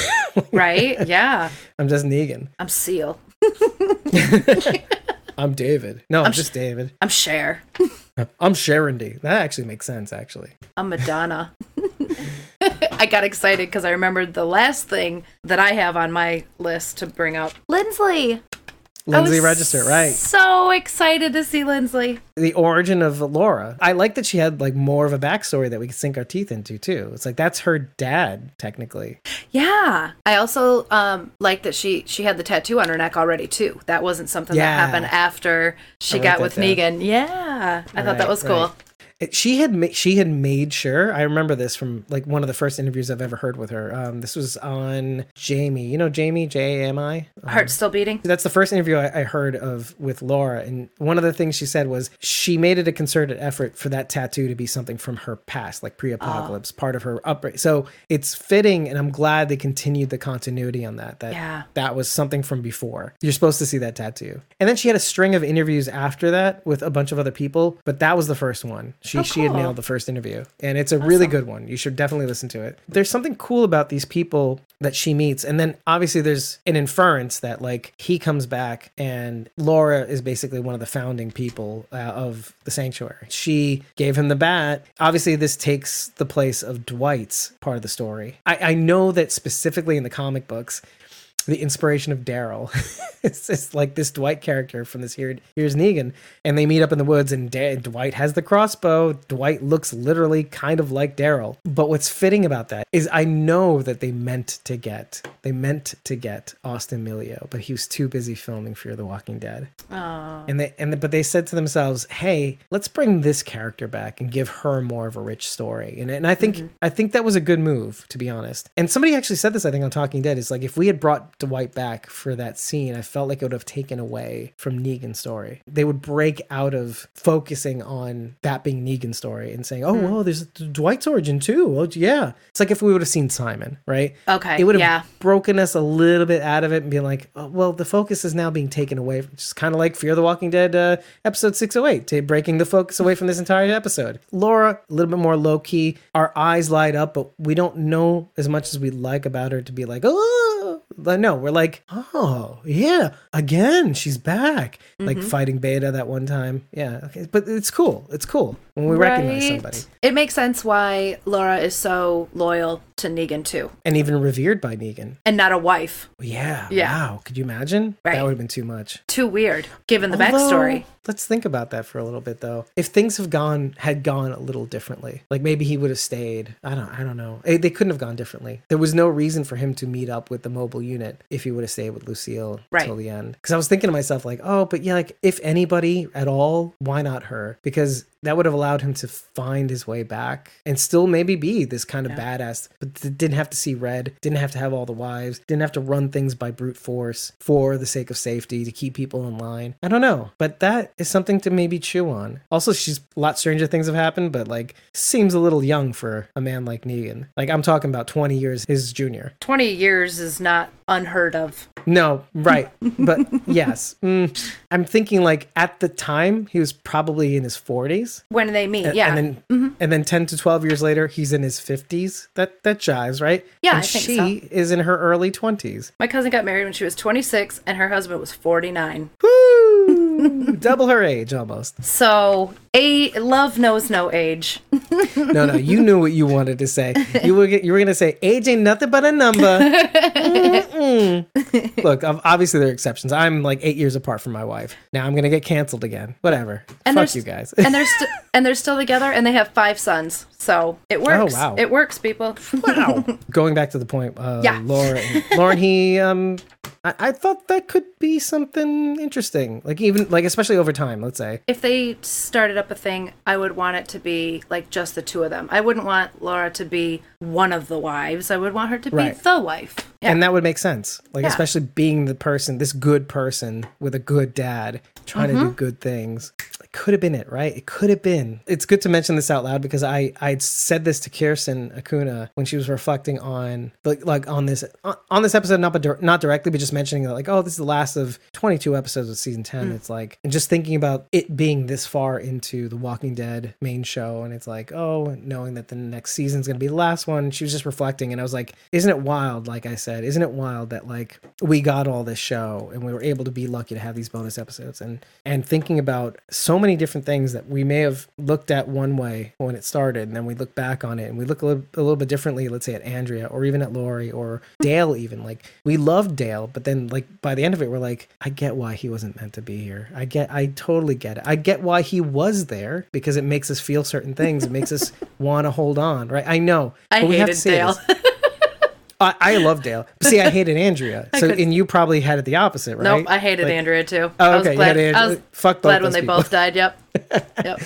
S3: Right? yeah.
S1: I'm just Negan.
S3: I'm Seal.
S1: I'm David. No, I'm, just David.
S3: I'm Cher.
S1: I'm Sharon D. That actually makes sense, actually.
S3: I'm Madonna. I got excited because I remembered the last thing that I have on my list to bring up. Lindsley. I Lindsley
S1: Register, right.
S3: So excited to see Lindsley.
S1: the origin of Laura. I like that she had like more of a backstory that we could sink our teeth into too. It's like that's her dad technically.
S3: Yeah. I also um like that she she had the tattoo on her neck already too. That wasn't something
S1: Yeah.
S3: that happened after she
S1: I
S3: got
S1: that
S3: with
S1: too.
S3: Negan. Yeah. I thought that was cool.
S1: right. It- she had ma- she had made sure. I remember this from like one of the first interviews I've ever heard with her. Um, this was on Jamie. You know Jamie J A M I.
S3: Heart still beating.
S1: That's the first interview I, I heard of with Laura, and one of the things she said was she made it a concerted effort for that tattoo to be something from her past, like pre-apocalypse, part of her upbringing. So it's fitting, and I'm glad they continued the continuity on that. That
S3: Yeah.
S1: that was something from before. You're supposed to see that tattoo, and then she had a string of interviews after that with a bunch of other people, but that was the first one. She she had nailed the first interview, and it's a really good one. You should definitely listen to it. There's something cool about these people that she meets, and then obviously there's an inference that like he comes back, and Laura is basically one of the founding people uh, of the sanctuary. She gave him the bat. Obviously, this takes the place of Dwight's part of the story. I, I know that specifically in the comic books the inspiration of Daryl. it's just like this Dwight character from this here here's Negan, and they meet up in the woods, and Da- Dwight has the crossbow. Dwight looks literally kind of like Daryl. But what's fitting about that is I know that they meant to get they meant to get Austin Amelio, but he was too busy filming Fear the Walking Dead.
S3: Oh.
S1: And they and but they said to themselves, "Hey, let's bring this character back and give her more of a rich story." And and I think mm-hmm. I think that was a good move, to be honest. And somebody actually said this, I think, on Talking Dead. Is like if we had brought Dwight back for that scene, I felt like it would have taken away from Negan's story. They would break out of focusing on that being Negan's story and saying, "Oh, well, there's Dwight's origin too." Well, yeah, it's like if we would have seen Simon, right?
S3: Okay,
S1: it would have
S3: yeah.
S1: broken us a little bit out of it and being like, oh, well, the focus is now being taken away. Just kind of like Fear the Walking Dead uh, episode 608, to breaking the focus away from this entire episode. Laura, a little bit more low key. Our eyes light up, but we don't know as much as we'd like about her to be like, oh, no, we're like, oh, yeah, again, she's back. Like
S3: Mm-hmm.
S1: fighting Beta that one time. Yeah, okay. But it's cool. It's cool when we recognize somebody.
S3: It makes sense why Laura is so loyal to Negan too,
S1: And even revered by Negan.
S3: and not a wife.
S1: Yeah.
S3: Yeah.
S1: Wow. Could you imagine?
S3: Right.
S1: That would have been too much.
S3: Too weird, given the
S1: Although,
S3: backstory.
S1: Let's think about that for a little bit though. If things have gone had gone a little differently, like maybe he would have stayed. I don't I don't know. They couldn't have gone differently. There was no reason for him to meet up with the mobile unit if he would have stayed with Lucille
S3: Right.
S1: till the end. Because I was thinking to myself, like, oh, but yeah, like if anybody at all, why not her? Because that would have allowed him to find his way back and still maybe be this kind of
S3: Yeah.
S1: badass, but didn't have to see red, didn't have to have all the wives, didn't have to run things by brute force for the sake of safety to keep people in line. I don't know, but that is something to maybe chew on. Also, she's a lot stranger things have happened, but like seems a little young for a man like Negan. Like I'm talking about 20 years his junior.
S3: 20 years is not unheard of.
S1: No, right. But yes. Mm, I'm thinking like at the time he was probably in his 40s.
S3: When they meet,
S1: And,
S3: yeah. Mm-hmm.
S1: and then and then 10 to 12 years later he's in his 50s. That that jives, right?
S3: Yeah,
S1: and
S3: I think
S1: she
S3: so.
S1: is in her early 20s.
S3: My cousin got married when she was 26 and her husband was 49.
S1: Woo! Double her age almost.
S3: So, a love knows no age.
S1: No, no, you knew what you wanted to say. You were you were gonna say age ain't nothing but a number. Mm-mm. Look, obviously there are exceptions. I'm like eight years apart from my wife. Now I'm gonna get canceled again. Whatever.
S3: And
S1: Fuck you guys.
S3: and they're st- and they're still together and they have five sons. So, it works.
S1: Oh, wow.
S3: It works, people.
S1: wow. Going back to the point, uh,
S3: Yeah.
S1: Laura, Lauren, he, um, I, I thought that could be something interesting. Like even like especially over time. Let's say.
S3: if they started up a thing, I would want it to be like just the two of them. I wouldn't want Laura to be one of the wives. I would want her to be
S1: Right.
S3: the wife. Yeah.
S1: And that would make sense. Like,
S3: Yeah.
S1: especially being the person, this good person with a good dad trying to do
S3: Mm-hmm.
S1: good things. It could have been it, right? It could have been. It's good to mention this out loud because I I'd said this to Kirsten Acuna when she was reflecting on like like on this on, this episode, not but not directly, but just mentioning that like, oh, this is the last of 22 episodes of season 10.
S3: Mm.
S1: It's like and just thinking about it being this far into the Walking Dead main show, and it's like, oh, knowing that the next season's gonna be the last one. She was just reflecting, and I was like, isn't it wild? Like I said, isn't it wild that like we got all this show and we were able to be lucky to have these bonus episodes and and thinking about so many different things that we may have looked at one way when it started, and then we look back on it and we look a little, a little bit differently. Let's say at Andrea or even at Lori or Dale. Even like we loved Dale, but then like by the end of it, we're like, I get why he wasn't meant to be here. I get, I totally get it. I get why he was there because it makes us feel certain things. It makes us want to hold on, right? I know.
S3: I
S1: but we have to
S3: hated Dale.
S1: I, I love Dale. But see, I hated Andrea. So, and you probably had it the opposite, right?
S3: Nope, I hated
S1: Like-
S3: Andrea too.
S1: Oh,
S3: I was
S1: okay, you
S3: glad,
S1: had Andrea-
S3: I was glad when
S1: those
S3: they
S1: people.
S3: both died. Yep. yep.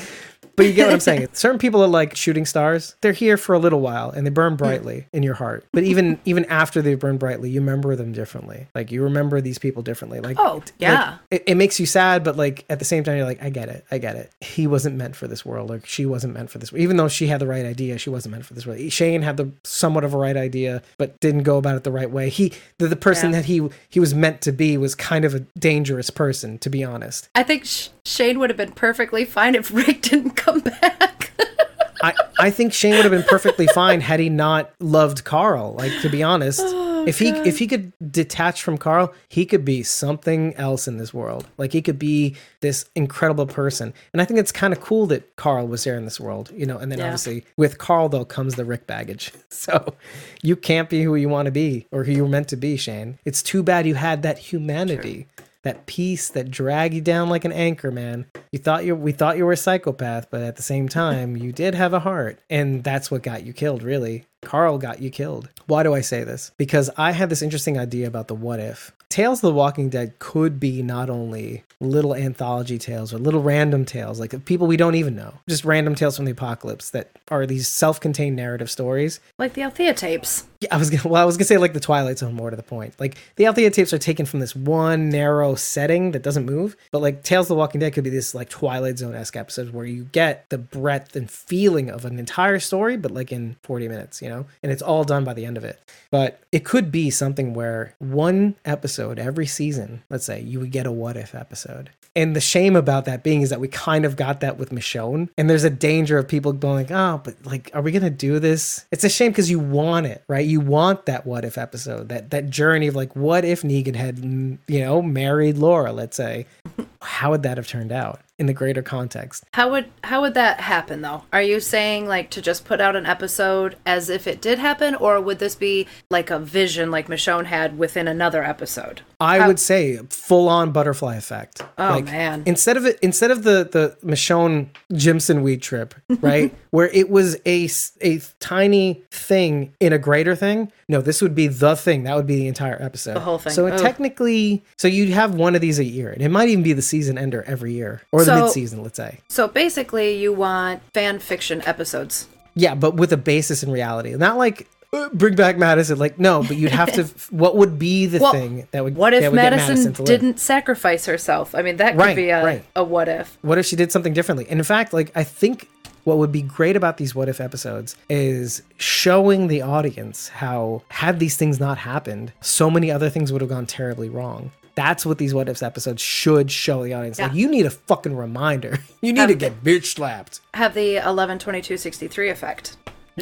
S1: But you get what I'm saying. Certain people are like shooting stars. They're here for a little while and they burn brightly in your heart. But even even after they burn brightly, you remember them differently. Like you remember these people differently. Like
S3: Oh,
S1: like,
S3: yeah.
S1: it, it makes you sad, but like at the same time, you're like, I get it, I get it. He wasn't meant for this world, or she wasn't meant for this. World. Even though she had the right idea, she wasn't meant for this world. Shane had the somewhat of a right idea, but didn't go about it the right way. He the, the person
S3: Yeah.
S1: that he he was meant to be was kind of a dangerous person, to be honest.
S3: I think Sh- Shane would have been perfectly fine if Rick didn't.
S1: I, I think Shane would have been perfectly fine had he not loved Carl. Like to be honest, oh, if he if he could detach from Carl, he could be something else in this world. Like he could be this incredible person. And I think it's kind of cool that Carl was there in this world, you know. And then
S3: Yeah.
S1: obviously with Carl though comes the Rick baggage. So you can't be who you want to be or who you were meant to be, Shane. It's too bad you had that humanity. That peace that drag you down like an anchor, man. You thought you we thought you were a psychopath, but at the same time, you did have a heart, and that's what got you killed, really. Carl got you killed. Why do I say this? Because I had this interesting idea about the what if. Tales of the Walking Dead could be not only little anthology tales or little random tales, like people we don't even know, just random tales from the apocalypse that are these self-contained narrative stories.
S3: like the Althea tapes.
S1: Yeah, I was gonna, well, I was gonna say like the Twilight Zone more to the point. Like the Althea tapes are taken from this one narrow setting that doesn't move, but like Tales of the Walking Dead could be this like Twilight Zone esque episode where you get the breadth and feeling of an entire story, but like in forty minutes, you know, and it's all done by the end of it. But it could be something where one episode every season, let's say, you would get a what if episode. And the shame about that being is that we kind of got that with Michonne. And there's a danger of people going oh, but like, are we gonna do this? It's a shame because you want it, right? You want that what if episode, that that journey of like, what if Negan had, you know, married Laura, let's say. How would that have turned out? In the greater context.
S3: How would how would that happen though? Are you saying like to just put out an episode as if it did happen, or would this be like a vision like Michonne had within another episode?
S1: I would say full on butterfly effect.
S3: Oh, man.
S1: Instead of it instead of the the Michonne Jimson weed trip, right? where it was a a tiny thing in a greater thing. No, this would be the thing. That would be the entire episode. The
S3: whole thing.
S1: So it technically so you'd have one of these a year. And it might even be the season ender every year. Or the
S3: So-
S1: mid season, let's say.
S3: So basically, you want fan fiction episodes.
S1: Yeah, but with a basis in reality. Not like bring back Madison. Like, no, but you'd have to. what would be the
S3: Well,
S1: thing that would?
S3: What if
S1: would
S3: Madison,
S1: to
S3: didn't sacrifice herself? I mean, that could
S1: Right,
S3: be a,
S1: right.
S3: a what if.
S1: What if she did something differently? And in fact, like I think what would be great about these what if episodes is showing the audience how had these things not happened, so many other things would have gone terribly wrong. That's what these what ifs episodes should show the audience. Like you need a fucking reminder. You need to get bitch slapped.
S3: Have the 11 22 63 effect.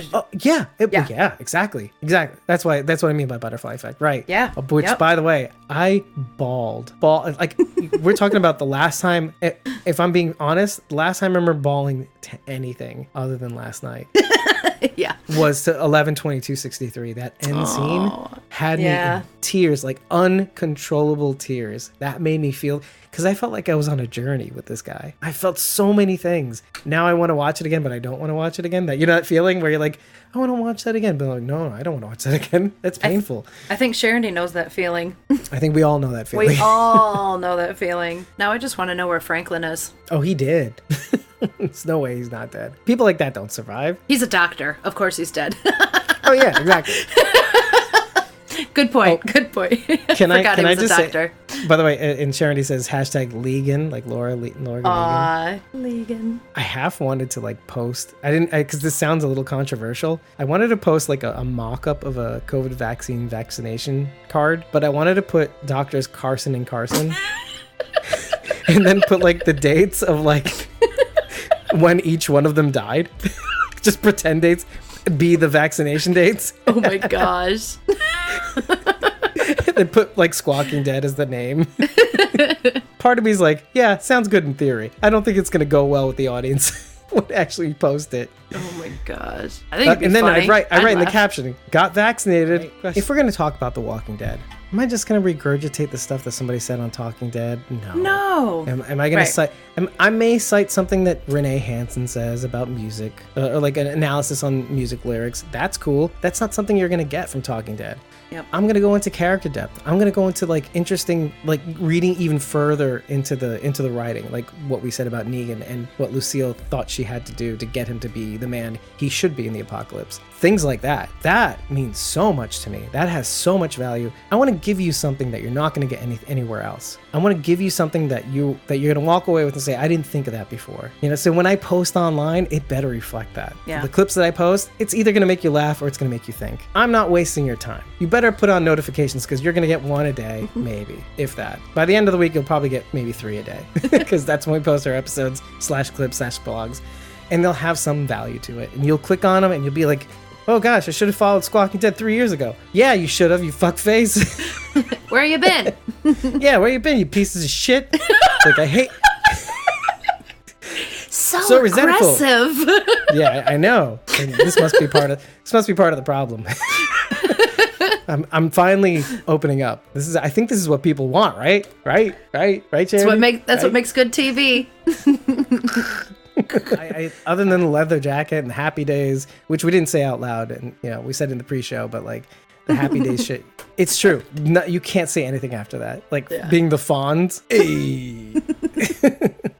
S1: Oh, yeah, it-
S3: Yeah.
S1: yeah, exactly, exactly. That's why. That's what I mean by butterfly effect, right?
S3: Yeah,
S1: Uh, Which,
S3: yep.
S1: by the way, I bawled. Ball like we're talking about the last time. If I'm being honest, last time I remember bawling to anything other than last night
S3: yeah.
S1: was to 11 22 63 that end scene had me in tears like uncontrollable tears. That made me feel because i felt like i was on a journey with this guy. I felt so many things. Now i want to watch it again but i don't want to watch it again. That you know that feeling where you're like i want to watch that again but like no i don't want to watch that again that's painful
S3: I think Sharondy knows that feeling.
S1: i think we all know that feeling
S3: We all know that feeling. Now I just want to know where Franklin is.
S1: oh he did there's no way he's not dead people like that don't survive
S3: He's a doctor. Of course he's dead.
S1: oh yeah exactly
S3: Good point. Good point.
S1: Oh. can i can i
S3: a
S1: just
S3: doctor.
S1: say by the way uh, and Charity says hashtag legan like laura Le- laura Legan.
S3: Legan.
S1: I half wanted to like post. I didn't because this sounds a little controversial. I wanted to post like a, a mock-up of a COVID vaccine vaccination card, but I wanted to put doctors Carson and Carson, and then put like the dates of like when each one of them died. Just pretend dates be the vaccination dates,
S3: Oh my gosh.
S1: they put like Squawking Dead as the name. Part of me's like, yeah, sounds good in theory. I don't think it's gonna go well with the audience. Would actually post it.
S3: Oh my gosh. I think
S1: Uh,
S3: it'd be
S1: and then
S3: funny.
S1: I write, I
S3: I'd
S1: write in the
S3: laugh.
S1: caption, got vaccinated. If we're going to talk about The Walking Dead, am I just going to regurgitate the stuff that somebody said on Talking Dead? No.
S3: No.
S1: Am, am I going
S3: Right.
S1: to cite? Am, I may cite something that Renee Hansen says about music, uh, or like an analysis on music lyrics. That's cool. That's not something you're going to get from Talking Dead.
S3: Yep.
S1: I'm going to go into character depth. I'm going to go into like interesting, like reading even further into the into the writing, like what we said about Negan and what Lucille thought she had to do to get him to be the man he should be in the apocalypse. Things like that. That means so much to me. That has so much value. I want to give you something that you're not going to get any, anywhere else. I want to give you something that you that you're going to walk away with and say, I didn't think of that before. You know, so when I post online, it better reflect that.
S3: Yeah.
S1: The clips that I post, it's either going to make you laugh or it's going to make you think. I'm not wasting your time. You better put on notifications because you're going to get one a day, mm-hmm. maybe, if that. By the end of the week, you'll probably get maybe three a day because that's when we post our episodes slash clips slash blogs, and they'll have some value to it. And you'll click on them and you'll be like, oh gosh, I should have followed Squawking Dead three years ago. Yeah, you should have, you fuck face.
S3: Where you been?
S1: yeah, where you been, you pieces of shit? It's like, I hate.
S3: so,
S1: So resentful.
S3: aggressive.
S1: yeah, I, know. And this must be part of this must be part of the problem. I'm, I'm finally opening up. This is I think this is what people want, right? Right? Right? Right,
S3: That's what
S1: Charity?
S3: make that's what makes good TV.
S1: I, I, other than the leather jacket and the happy days, which we didn't say out loud, and you know we said in the pre-show, but like the happy days shit, it's true. No, you can't say anything after that. Like being the Fonz. Hey.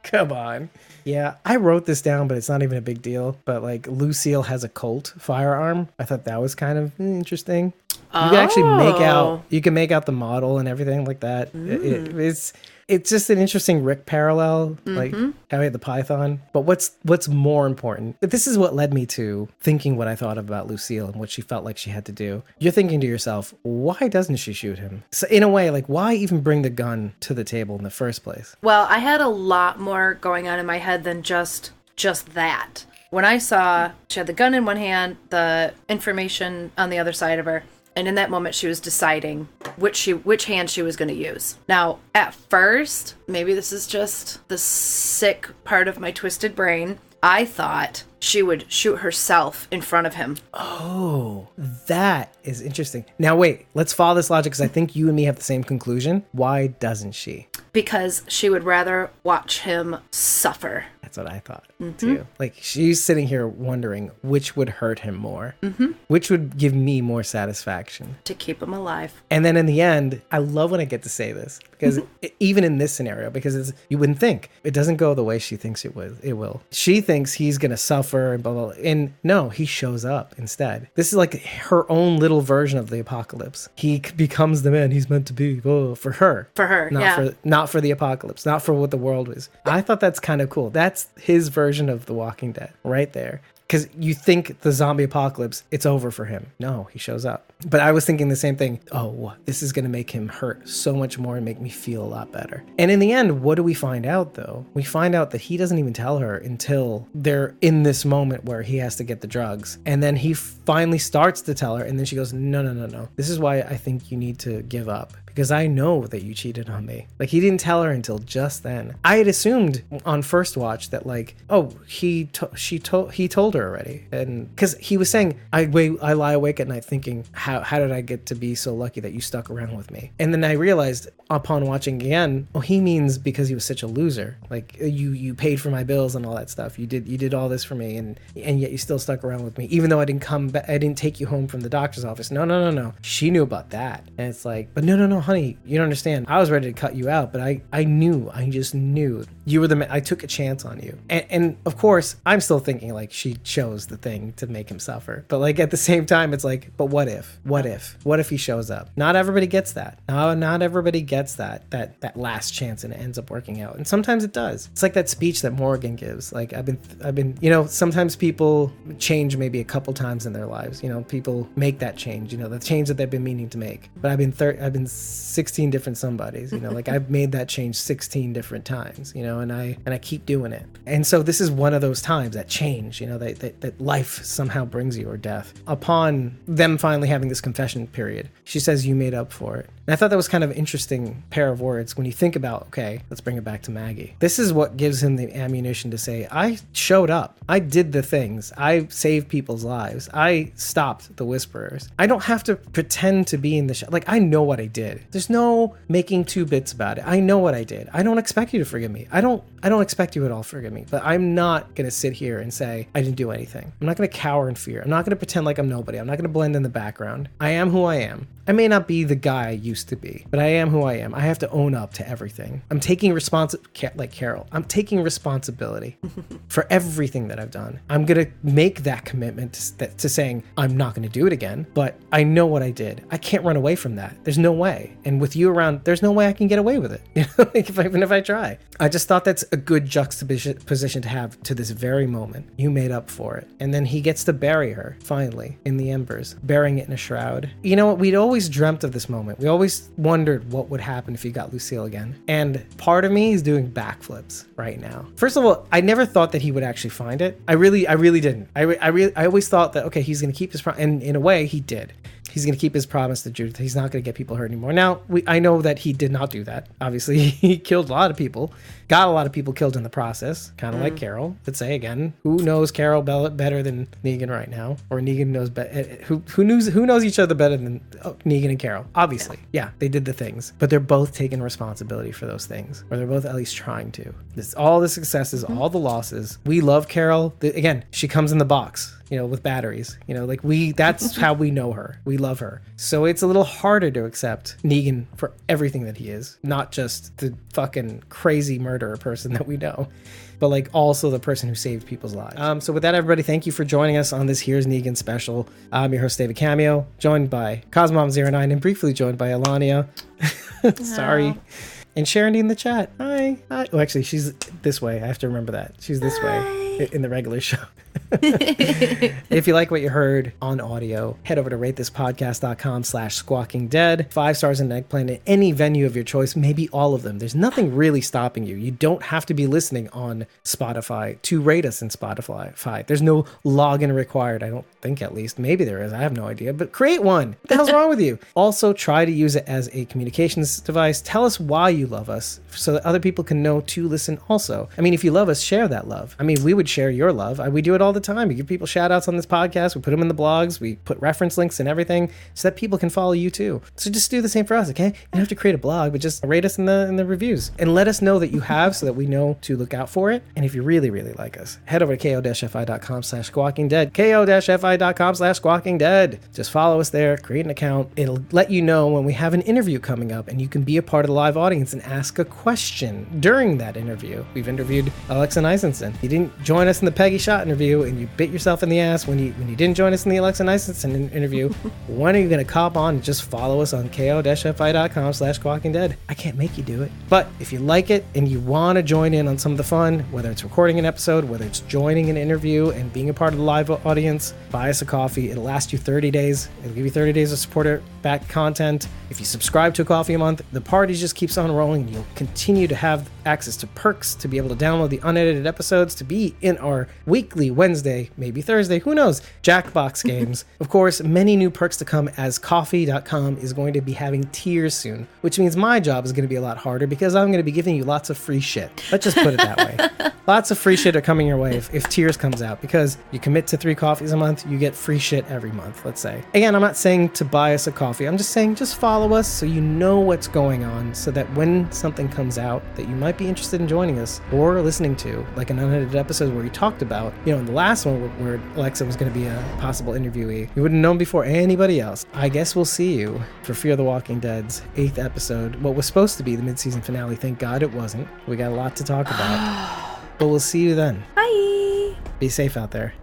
S1: Come on. Yeah, I wrote this down, but it's not even a big deal. But like Lucille has a Colt firearm. I thought that was kind of interesting. You can actually make
S3: Oh.
S1: out you can make out the model and everything like that. It- it- mm. it's it's just an interesting Rick parallel, like mm-hmm. how he had the Python. But what's what's more important? This is what led me to thinking what I thought about Lucille and what she felt like she had to do. You're thinking to yourself, why doesn't she shoot him? So in a way, like why even bring the gun to the table in the first place?
S3: Well, I had a lot more going on in my head than just just that. When I saw she had the gun in one hand, the information on the other side of her, and in that moment she was deciding which she which hand she was going to use. Now, at first, maybe this is just the sick part of my twisted brain. I thought she would shoot herself in front of him.
S1: Oh, that is interesting. Now, wait, let's follow this logic because I think you and me have the same conclusion. Why doesn't she?
S3: Because she would rather watch him suffer.
S1: That's what I thought Mm-hmm. too. Like she's sitting here wondering which would hurt him more, mm-hmm. which would give me more satisfaction.
S3: To keep him alive.
S1: And then in the end, I love when I get to say this because mm-hmm. e- even in this scenario, because it's, you wouldn't think it doesn't go the way she thinks it would. It will. She thinks he's gonna suffer and blah blah. blah. And no, he shows up instead. This is like her own little version of the apocalypse. He becomes the man he's meant to be oh, for her.
S3: For her,
S1: not
S3: yeah.
S1: for not for the apocalypse, not for what the world was. I thought that's kind of cool. That's his version of The Walking Dead, right there. Because you think the zombie apocalypse, it's over for him. No, he shows up. But I was thinking the same thing. Oh, this is going to make him hurt so much more and make me feel a lot better. And in the end, what do we find out though? We find out that he doesn't even tell her until they're in this moment where he has to get the drugs. And then he finally starts to tell her. And then she goes, No, no, no, no. This is why I think you need to give up because I know that you cheated on me. Like he didn't tell her until just then. I had assumed on first watch that like, oh, he to- she told he told her already, and because he was saying, I wait, I lie awake at night thinking, how how did I get to be so lucky that you stuck around with me? And then I realized upon watching again, oh, he means because he was such a loser. Like uh, you you paid for my bills and all that stuff. You did you did all this for me, and and yet you still stuck around with me, even though I didn't come back. I didn't take you home from the doctor's office. No, no, no, no. She knew about that, and it's like, but no, no, no, honey, you don't understand. I was ready to cut you out, but I I knew, I just knew you were the. I took a chance on you, and and of course, I'm still thinking like she chose the thing to make him suffer, but like at the same time, it's like, but what if? What if? What if he shows up? Not everybody gets that. No, not everybody gets that that that last chance, and it ends up working out. And sometimes it does. It's like that speech that Morgan gives. Like I've been I've been you know sometimes people change maybe a couple times in their lives. You know people make that change. You know the change that they've been meaning to make. But I've been thir- I've been 16 different somebodies. You know like I've made that change 16 different times. You know and I and I keep doing it. And so this is one of those times that change. You know that that, that life somehow brings you or death. Upon them finally having this confession period, she says you made up for it. And I thought that was kind of interesting pair of words when you think about, okay, let's bring it back to Maggie. This is what gives him the ammunition to say, I showed up. I did the things. I saved people's lives. I stopped the whisperers. I don't have to pretend to be in the show. Like, I know what I did. There's no making two bits about it. I know what I did. I don't expect you to forgive me. I don't I don't expect you at all to forgive me. But I'm not gonna sit here and say I didn't do anything. I'm not gonna cower in fear. I'm not gonna pretend like I'm nobody. I'm not gonna blend in the background. I am who I am. I may not be the guy I used to be, but I am who I am. I have to own up to everything. I'm taking responsibility, like Carol, I'm taking responsibility for everything that I've done. I'm going to make that commitment to, that- to saying, I'm not going to do it again, but I know what I did. I can't run away from that. There's no way. And with you around, there's no way I can get away with it. You know, like if even if I try. I just thought that's a good juxtaposition to have to this very moment. You made up for it. And then he gets to bury her, finally, in the embers, burying it in a shroud. You know what? We'd always dreamt of this moment. We always wondered what would happen if he got Lucille again. And part of me is doing backflips right now. First of all, I never thought that he would actually find it. I really, I really didn't. I, re- I really, I always thought that, okay, he's going to keep his promise. And in a way, he did. He's going to keep his promise to Judith. He's not going to get people hurt anymore. Now, we, I know that he did not do that. Obviously, he killed a lot of people, got a lot of people killed in the process, kind of like mm. Carol. Let's say again, who knows Carol Bell better than Negan right now, or Negan knows better? Eh, eh, who who knows who knows each other better than oh, Negan and Carol? Obviously, yeah. they did the things, but they're both taking responsibility for those things, or they're both at least trying to. This all the successes, mm-hmm. all the losses. We love Carol. The, again, she comes in the box you know, with batteries. You know, like we that's how we know her. We love her. So it's a little harder to accept Negan for everything that he is, not just the fucking crazy murderer person that we know. But like also the person who saved people's lives. Um, so with that, everybody, thank you for joining us on this Here's Negan special. I'm your host David Cameo, joined by Cosmom09 and briefly joined by Alania. Sorry. And Sharon in the chat. Hi. Hi. Oh, actually, she's this way. I have to remember that. She's this way. In the regular show. if you like what you heard on audio, head over to ratethispodcast.com slash squawking dead. Five stars in eggplant in any venue of your choice, maybe all of them. There's nothing really stopping you. You don't have to be listening on Spotify to rate us in Spotify. There's no login required. I don't think at least. Maybe there is. I have no idea. But create one. What the hell's wrong with you? Also, try to use it as a communications device. Tell us why you love us so that other people can know to listen also. I mean, if you love us, share that love. I mean, we would share your love. We do it all the time. We give people shout outs on this podcast. We put them in the blogs. We put reference links and everything so that people can follow you too. So just do the same for us, okay? You don't have to create a blog, but just rate us in the in the reviews and let us know that you have so that we know to look out for it. And if you really, really like us, head over to ko-fi.com slash squawking dead. ko-fi.com slash squawking dead. Just follow us there, create an account. It'll let you know when we have an interview coming up and you can be a part of the live audience and ask a question during that interview. We've interviewed Alexa Nisenson. You didn't join us in the Peggy Shot interview and you bit yourself in the ass when you when you didn't join us in the Alexa Nisenson interview. when are you going to cop on and just follow us on ko-fi.com slash squawking dead? I can't make you do it. But if you like it and you want to join in on some of the fun, whether it's recording an episode, whether it's joining an interview and being a part of the live audience, buy us a coffee. It'll last you 30 days. It'll give you 30 days of supporter back content. If you subscribe to a coffee a month, the party just keeps on rolling. You'll continue to have access to perks, to be able to download the unedited episodes, to be in our weekly Wednesday, maybe Thursday, who knows, Jackbox games. of course, many new perks to come as ko-fi.com is going to be having tiers soon, which means my job is going to be a lot harder because I'm going to be giving you lots of free shit. Let's just put it that way. lots of free shit are coming your way if, if tiers comes out because you commit to three coffees a month, you get free shit every month, let's say. Again, I'm not saying to buy us a coffee. I'm just saying just follow us so you know what's going on so that when something comes out that you might be interested in joining us or listening to, like an unedited episode where we talked about, you know, in the last one where, where Alexa was going to be a possible interviewee, you would have known before anybody else. I guess we'll see you for Fear the Walking Dead's eighth episode. What was supposed to be the mid-season finale, thank God it wasn't. We got a lot to talk about. but we'll see you then.
S3: Bye.
S1: Be safe out there.